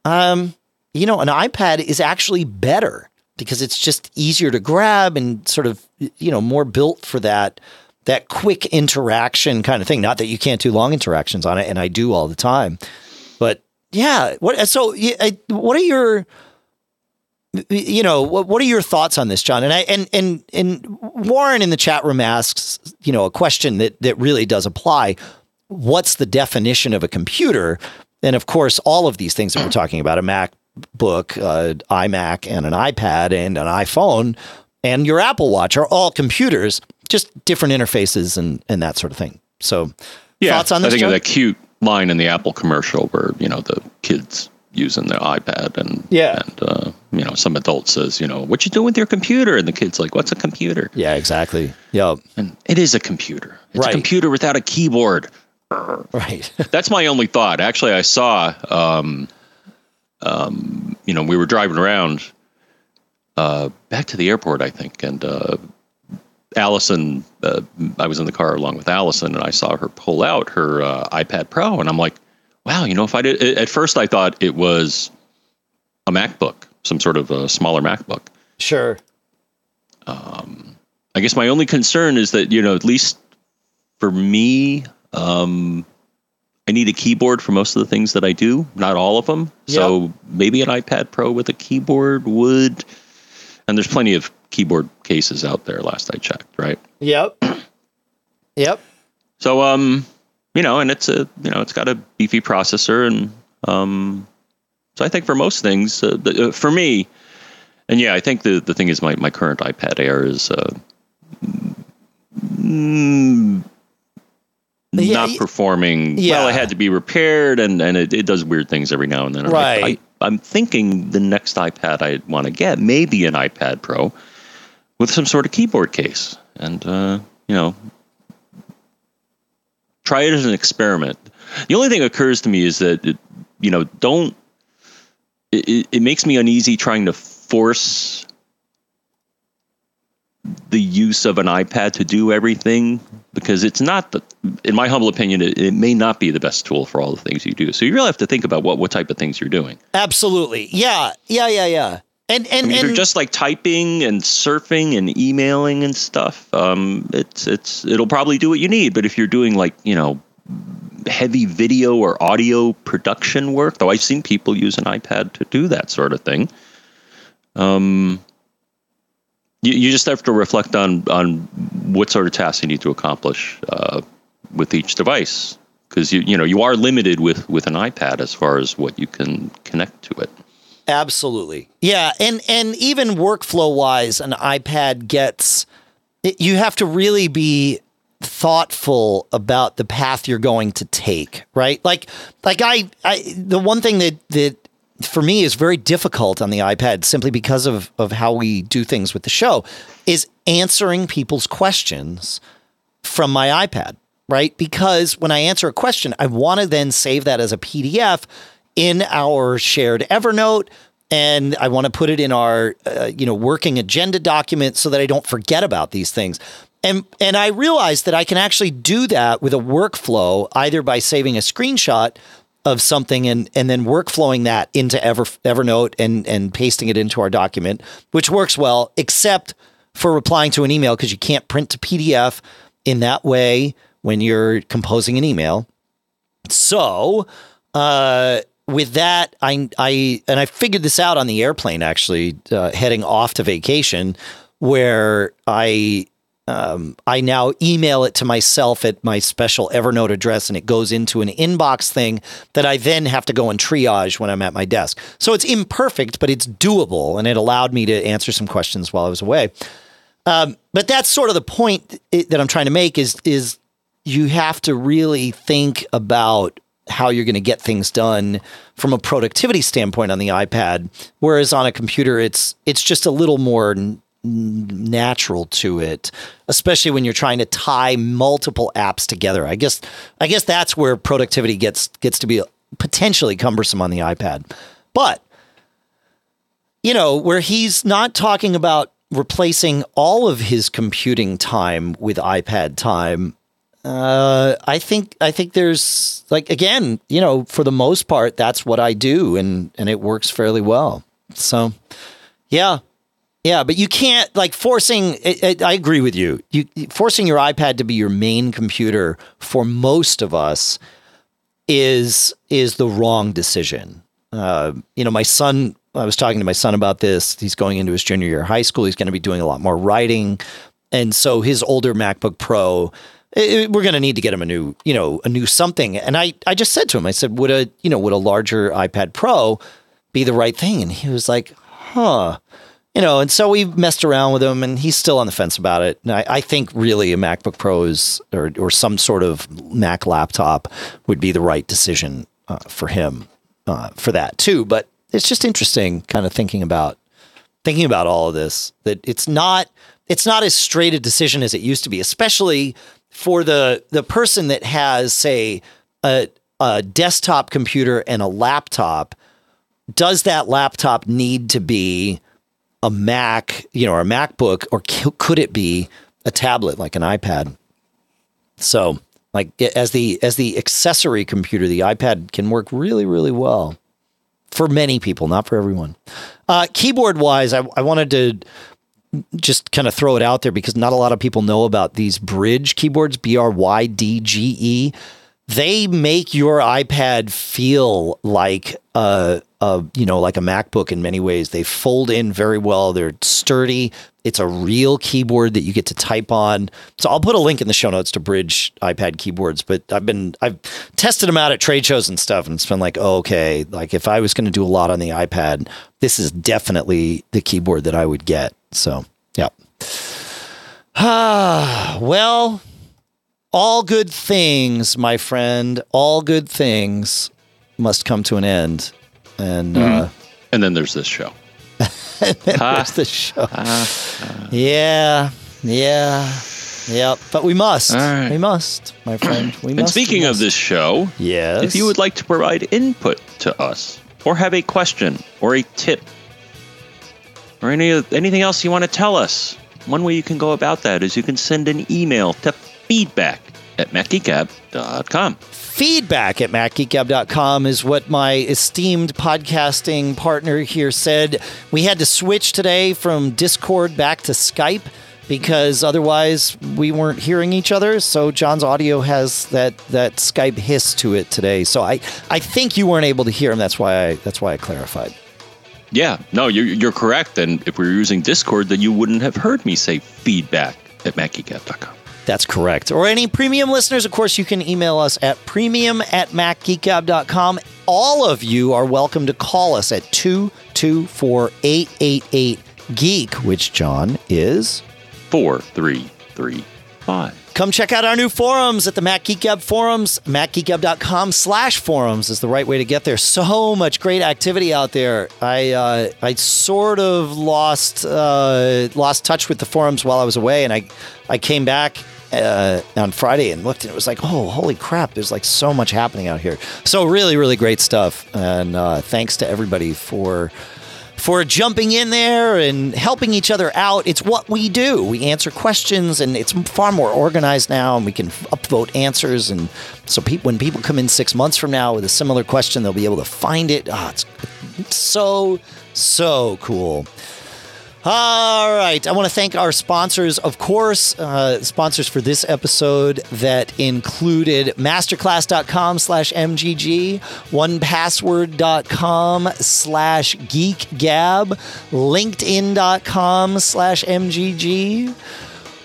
um, you know, an iPad is actually better because it's just easier to grab and sort of you know more built for that that quick interaction kind of thing. Not that you can't do long interactions on it, and I do all the time, but yeah. What so? What are your you know what, what are your thoughts on this john and i and and and warren in the chat room asks you know a question that that really does apply what's the definition of a computer and of course all of these things that we're talking about a macbook uh, imac and an ipad and an iphone and your apple watch are all computers just different interfaces and and that sort of thing. So
yeah
thoughts on this
i think
john?
of that cute line in the apple commercial where you know the kids using their iPad and
Yeah.
and uh, you know some adult says you know what you doing with your computer? And the kid's like what's a computer?
Yeah exactly. Yep
and it is a computer. It's
Right.
a computer without a keyboard
right. [LAUGHS]
That's my only thought. Actually I saw um, um, you know we were driving around uh, back to the airport I think and uh, Allison uh, I was in the car along with Allison and I saw her pull out her uh, iPad Pro and I'm like wow, you know, if I did, at first I thought it was a MacBook, some sort of a smaller MacBook.
sure.
I guess my only concern is that, you know, at least for me, um, I need a keyboard for most of the things that I do, not all of them. So maybe an iPad Pro with a keyboard would, and there's plenty of keyboard cases out there last I checked, right?
yep [CLEARS THROAT] yep
So, um, you know, and it's a, you know, it's got a beefy processor, and um, so I think for most things, uh, the, uh, for me, and yeah, I think the the thing is my my current iPad Air is uh, mm,
Yeah,
not performing.
yeah.
Well, it had to be repaired, and and it, it does weird things every now and then.
Right.
I, I'm thinking the next iPad I want to get maybe an iPad Pro with some sort of keyboard case, and uh, you know, try it as an experiment. The only thing that occurs to me is that it, you know don't it, it makes me uneasy trying to force the use of an iPad to do everything because it's not the in my humble opinion it, it may not be the best tool for all the things you do. So you really have to think about what what type of things you're doing.
absolutely yeah yeah yeah yeah and and,
I mean, if
and
you're just like typing and surfing and emailing and stuff, um, it's it's it'll probably do what you need. But if you're doing like you know heavy video or audio production work, though I've seen people use an iPad to do that sort of thing. Um, you, you just have to reflect on on what sort of tasks you need to accomplish uh, with each device because you you know you are limited with with an iPad as far as what you can connect to it.
Absolutely. Yeah, and and even workflow wise an iPad gets you have to really be thoughtful about the path you're going to take, right? Like like I I the one thing that that for me is very difficult on the iPad simply because of of how we do things with the show is answering people's questions from my iPad, right? Because when I answer a question, I want to then save that as a PDF in our shared Evernote and I want to put it in our uh, you know working agenda document so that I don't forget about these things. And and I realized that I can actually do that with a workflow either by saving a screenshot of something and and then workflowing that into Ever Evernote and and pasting it into our document, which works well, except for replying to an email because you can't print to PDF in that way when you're composing an email. So, uh, with that, I I and I figured this out on the airplane actually, uh, heading off to vacation, where I um, I now email it to myself at my special Evernote address, and it goes into an inbox thing that I then have to go and triage when I'm at my desk. So it's imperfect, but it's doable, and it allowed me to answer some questions while I was away. Um, but that's sort of the point that I'm trying to make is is you have to really think about how you're going to get things done from a productivity standpoint on the iPad, whereas on a computer, it's it's just a little more natural to it, especially when you're trying to tie multiple apps together. I guess I guess that's where productivity gets gets to be potentially cumbersome on the iPad. But you know, where he's not talking about replacing all of his computing time with iPad time. Uh, I think I think there's like again, you know, for the most part, that's what I do, and and it works fairly well. So, yeah, yeah, but you can't like forcing. It, it, I agree with you. You forcing your iPad to be your main computer for most of us is is the wrong decision. Uh, you know, my son. I was talking to my son about this. He's going into his junior year of high school. He's going to be doing a lot more writing, and so his older MacBook Pro. It, we're going to need to get him a new, you know, a new something. And I, I just said to him, I said, would a, you know, would a larger iPad Pro be the right thing? And he was like, huh you know, and so we messed around with him, and he's still on the fence about it. And I, I think really a MacBook Pro is, or or some sort of Mac laptop would be the right decision uh, for him uh, for that too. But it's just interesting, kind of thinking about thinking about all of this. That it's not it's not as straight a decision as it used to be, especially for the the person that has, say, a, a desktop computer and a laptop. Does that laptop need to be a Mac, you know, or a MacBook, or could it be a tablet like an iPad? So, like as the as the accessory computer, the iPad can work really, really well for many people, not for everyone. Uh, keyboard wise, I, I wanted to just kind of throw it out there because not a lot of people know about these Brydge keyboards, B R Y D G E. They make your iPad feel like a uh, you know, like a MacBook in many ways. They fold in very well. They're sturdy. It's a real keyboard that you get to type on. So I'll put a link in the show notes to Brydge iPad keyboards. But I've been I've tested them out at trade shows and stuff, and it's been like, oh, okay, like if I was going to do a lot on the iPad, this is definitely the keyboard that I would get. So yeah. Ah, [SIGHS] well, all good things, my friend. All good things must come to an end and mm-hmm. uh,
and then there's this show.
And [LAUGHS] then there's the show. yeah, yeah, yeah. But we must. Right. We must, my friend. We
and
must.
speaking
must.
of this show,
yes.
If you would like to provide input to us, or have a question, or a tip, or any anything else you want to tell us, one way you can go about that is you can send an email to feedback at macgeekgab.com
feedback at macgeekgab.com is what my esteemed podcasting partner here said. We had to switch today from Discord back to Skype because otherwise we weren't hearing each other. So John's audio has that that Skype hiss to it today. So I I think you weren't able to hear him. That's why I that's why I clarified.
Yeah, no, you're, you're correct. And if we were using Discord, then you wouldn't have heard me say feedback at macgeekgab.com.
That's correct. Or any premium listeners, of course, you can email us at premium at macgeekgab.com. All of you are welcome to call us at 224 888 Geek, which, John, is
4335.
Come check out our new forums at the Mac Geek Gab forums. MacGeekGab.com slash forums is the right way to get there. So much great activity out there. I uh, I sort of lost uh, lost touch with the forums while I was away, and I I came back uh, on Friday and looked, and it was like, oh, holy crap! There's like so much happening out here. So really, really great stuff. And uh, thanks to everybody for for jumping in there and helping each other out. It's what we do. We answer questions, and it's far more organized now, and we can upvote answers. And so, people, when people come in six months from now with a similar question, they'll be able to find it. Oh, it's so so cool. All right. I want to thank our sponsors, of course, uh, sponsors for this episode that included masterclass.com slash MGG, onepassword.com slash geekgab, linkedin.com slash MGG,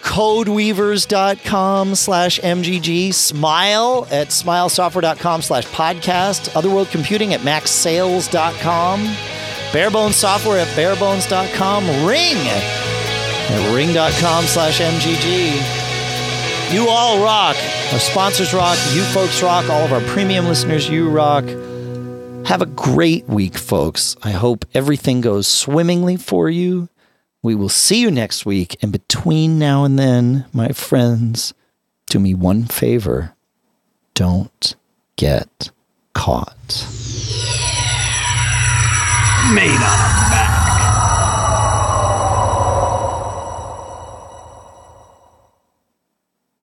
codeweavers.com slash MGG, smile at smilesoftware.com slash podcast, otherworld computing at macsales.com. Barebones software at barebones.com. Ring at ring.com slash MGG. You all rock. Our sponsors rock. You folks rock. All of our premium listeners, you rock. Have a great week, folks. I hope everything goes swimmingly for you. We will see you next week. And between now and then, my friends, do me one favor don't get caught
made on a map.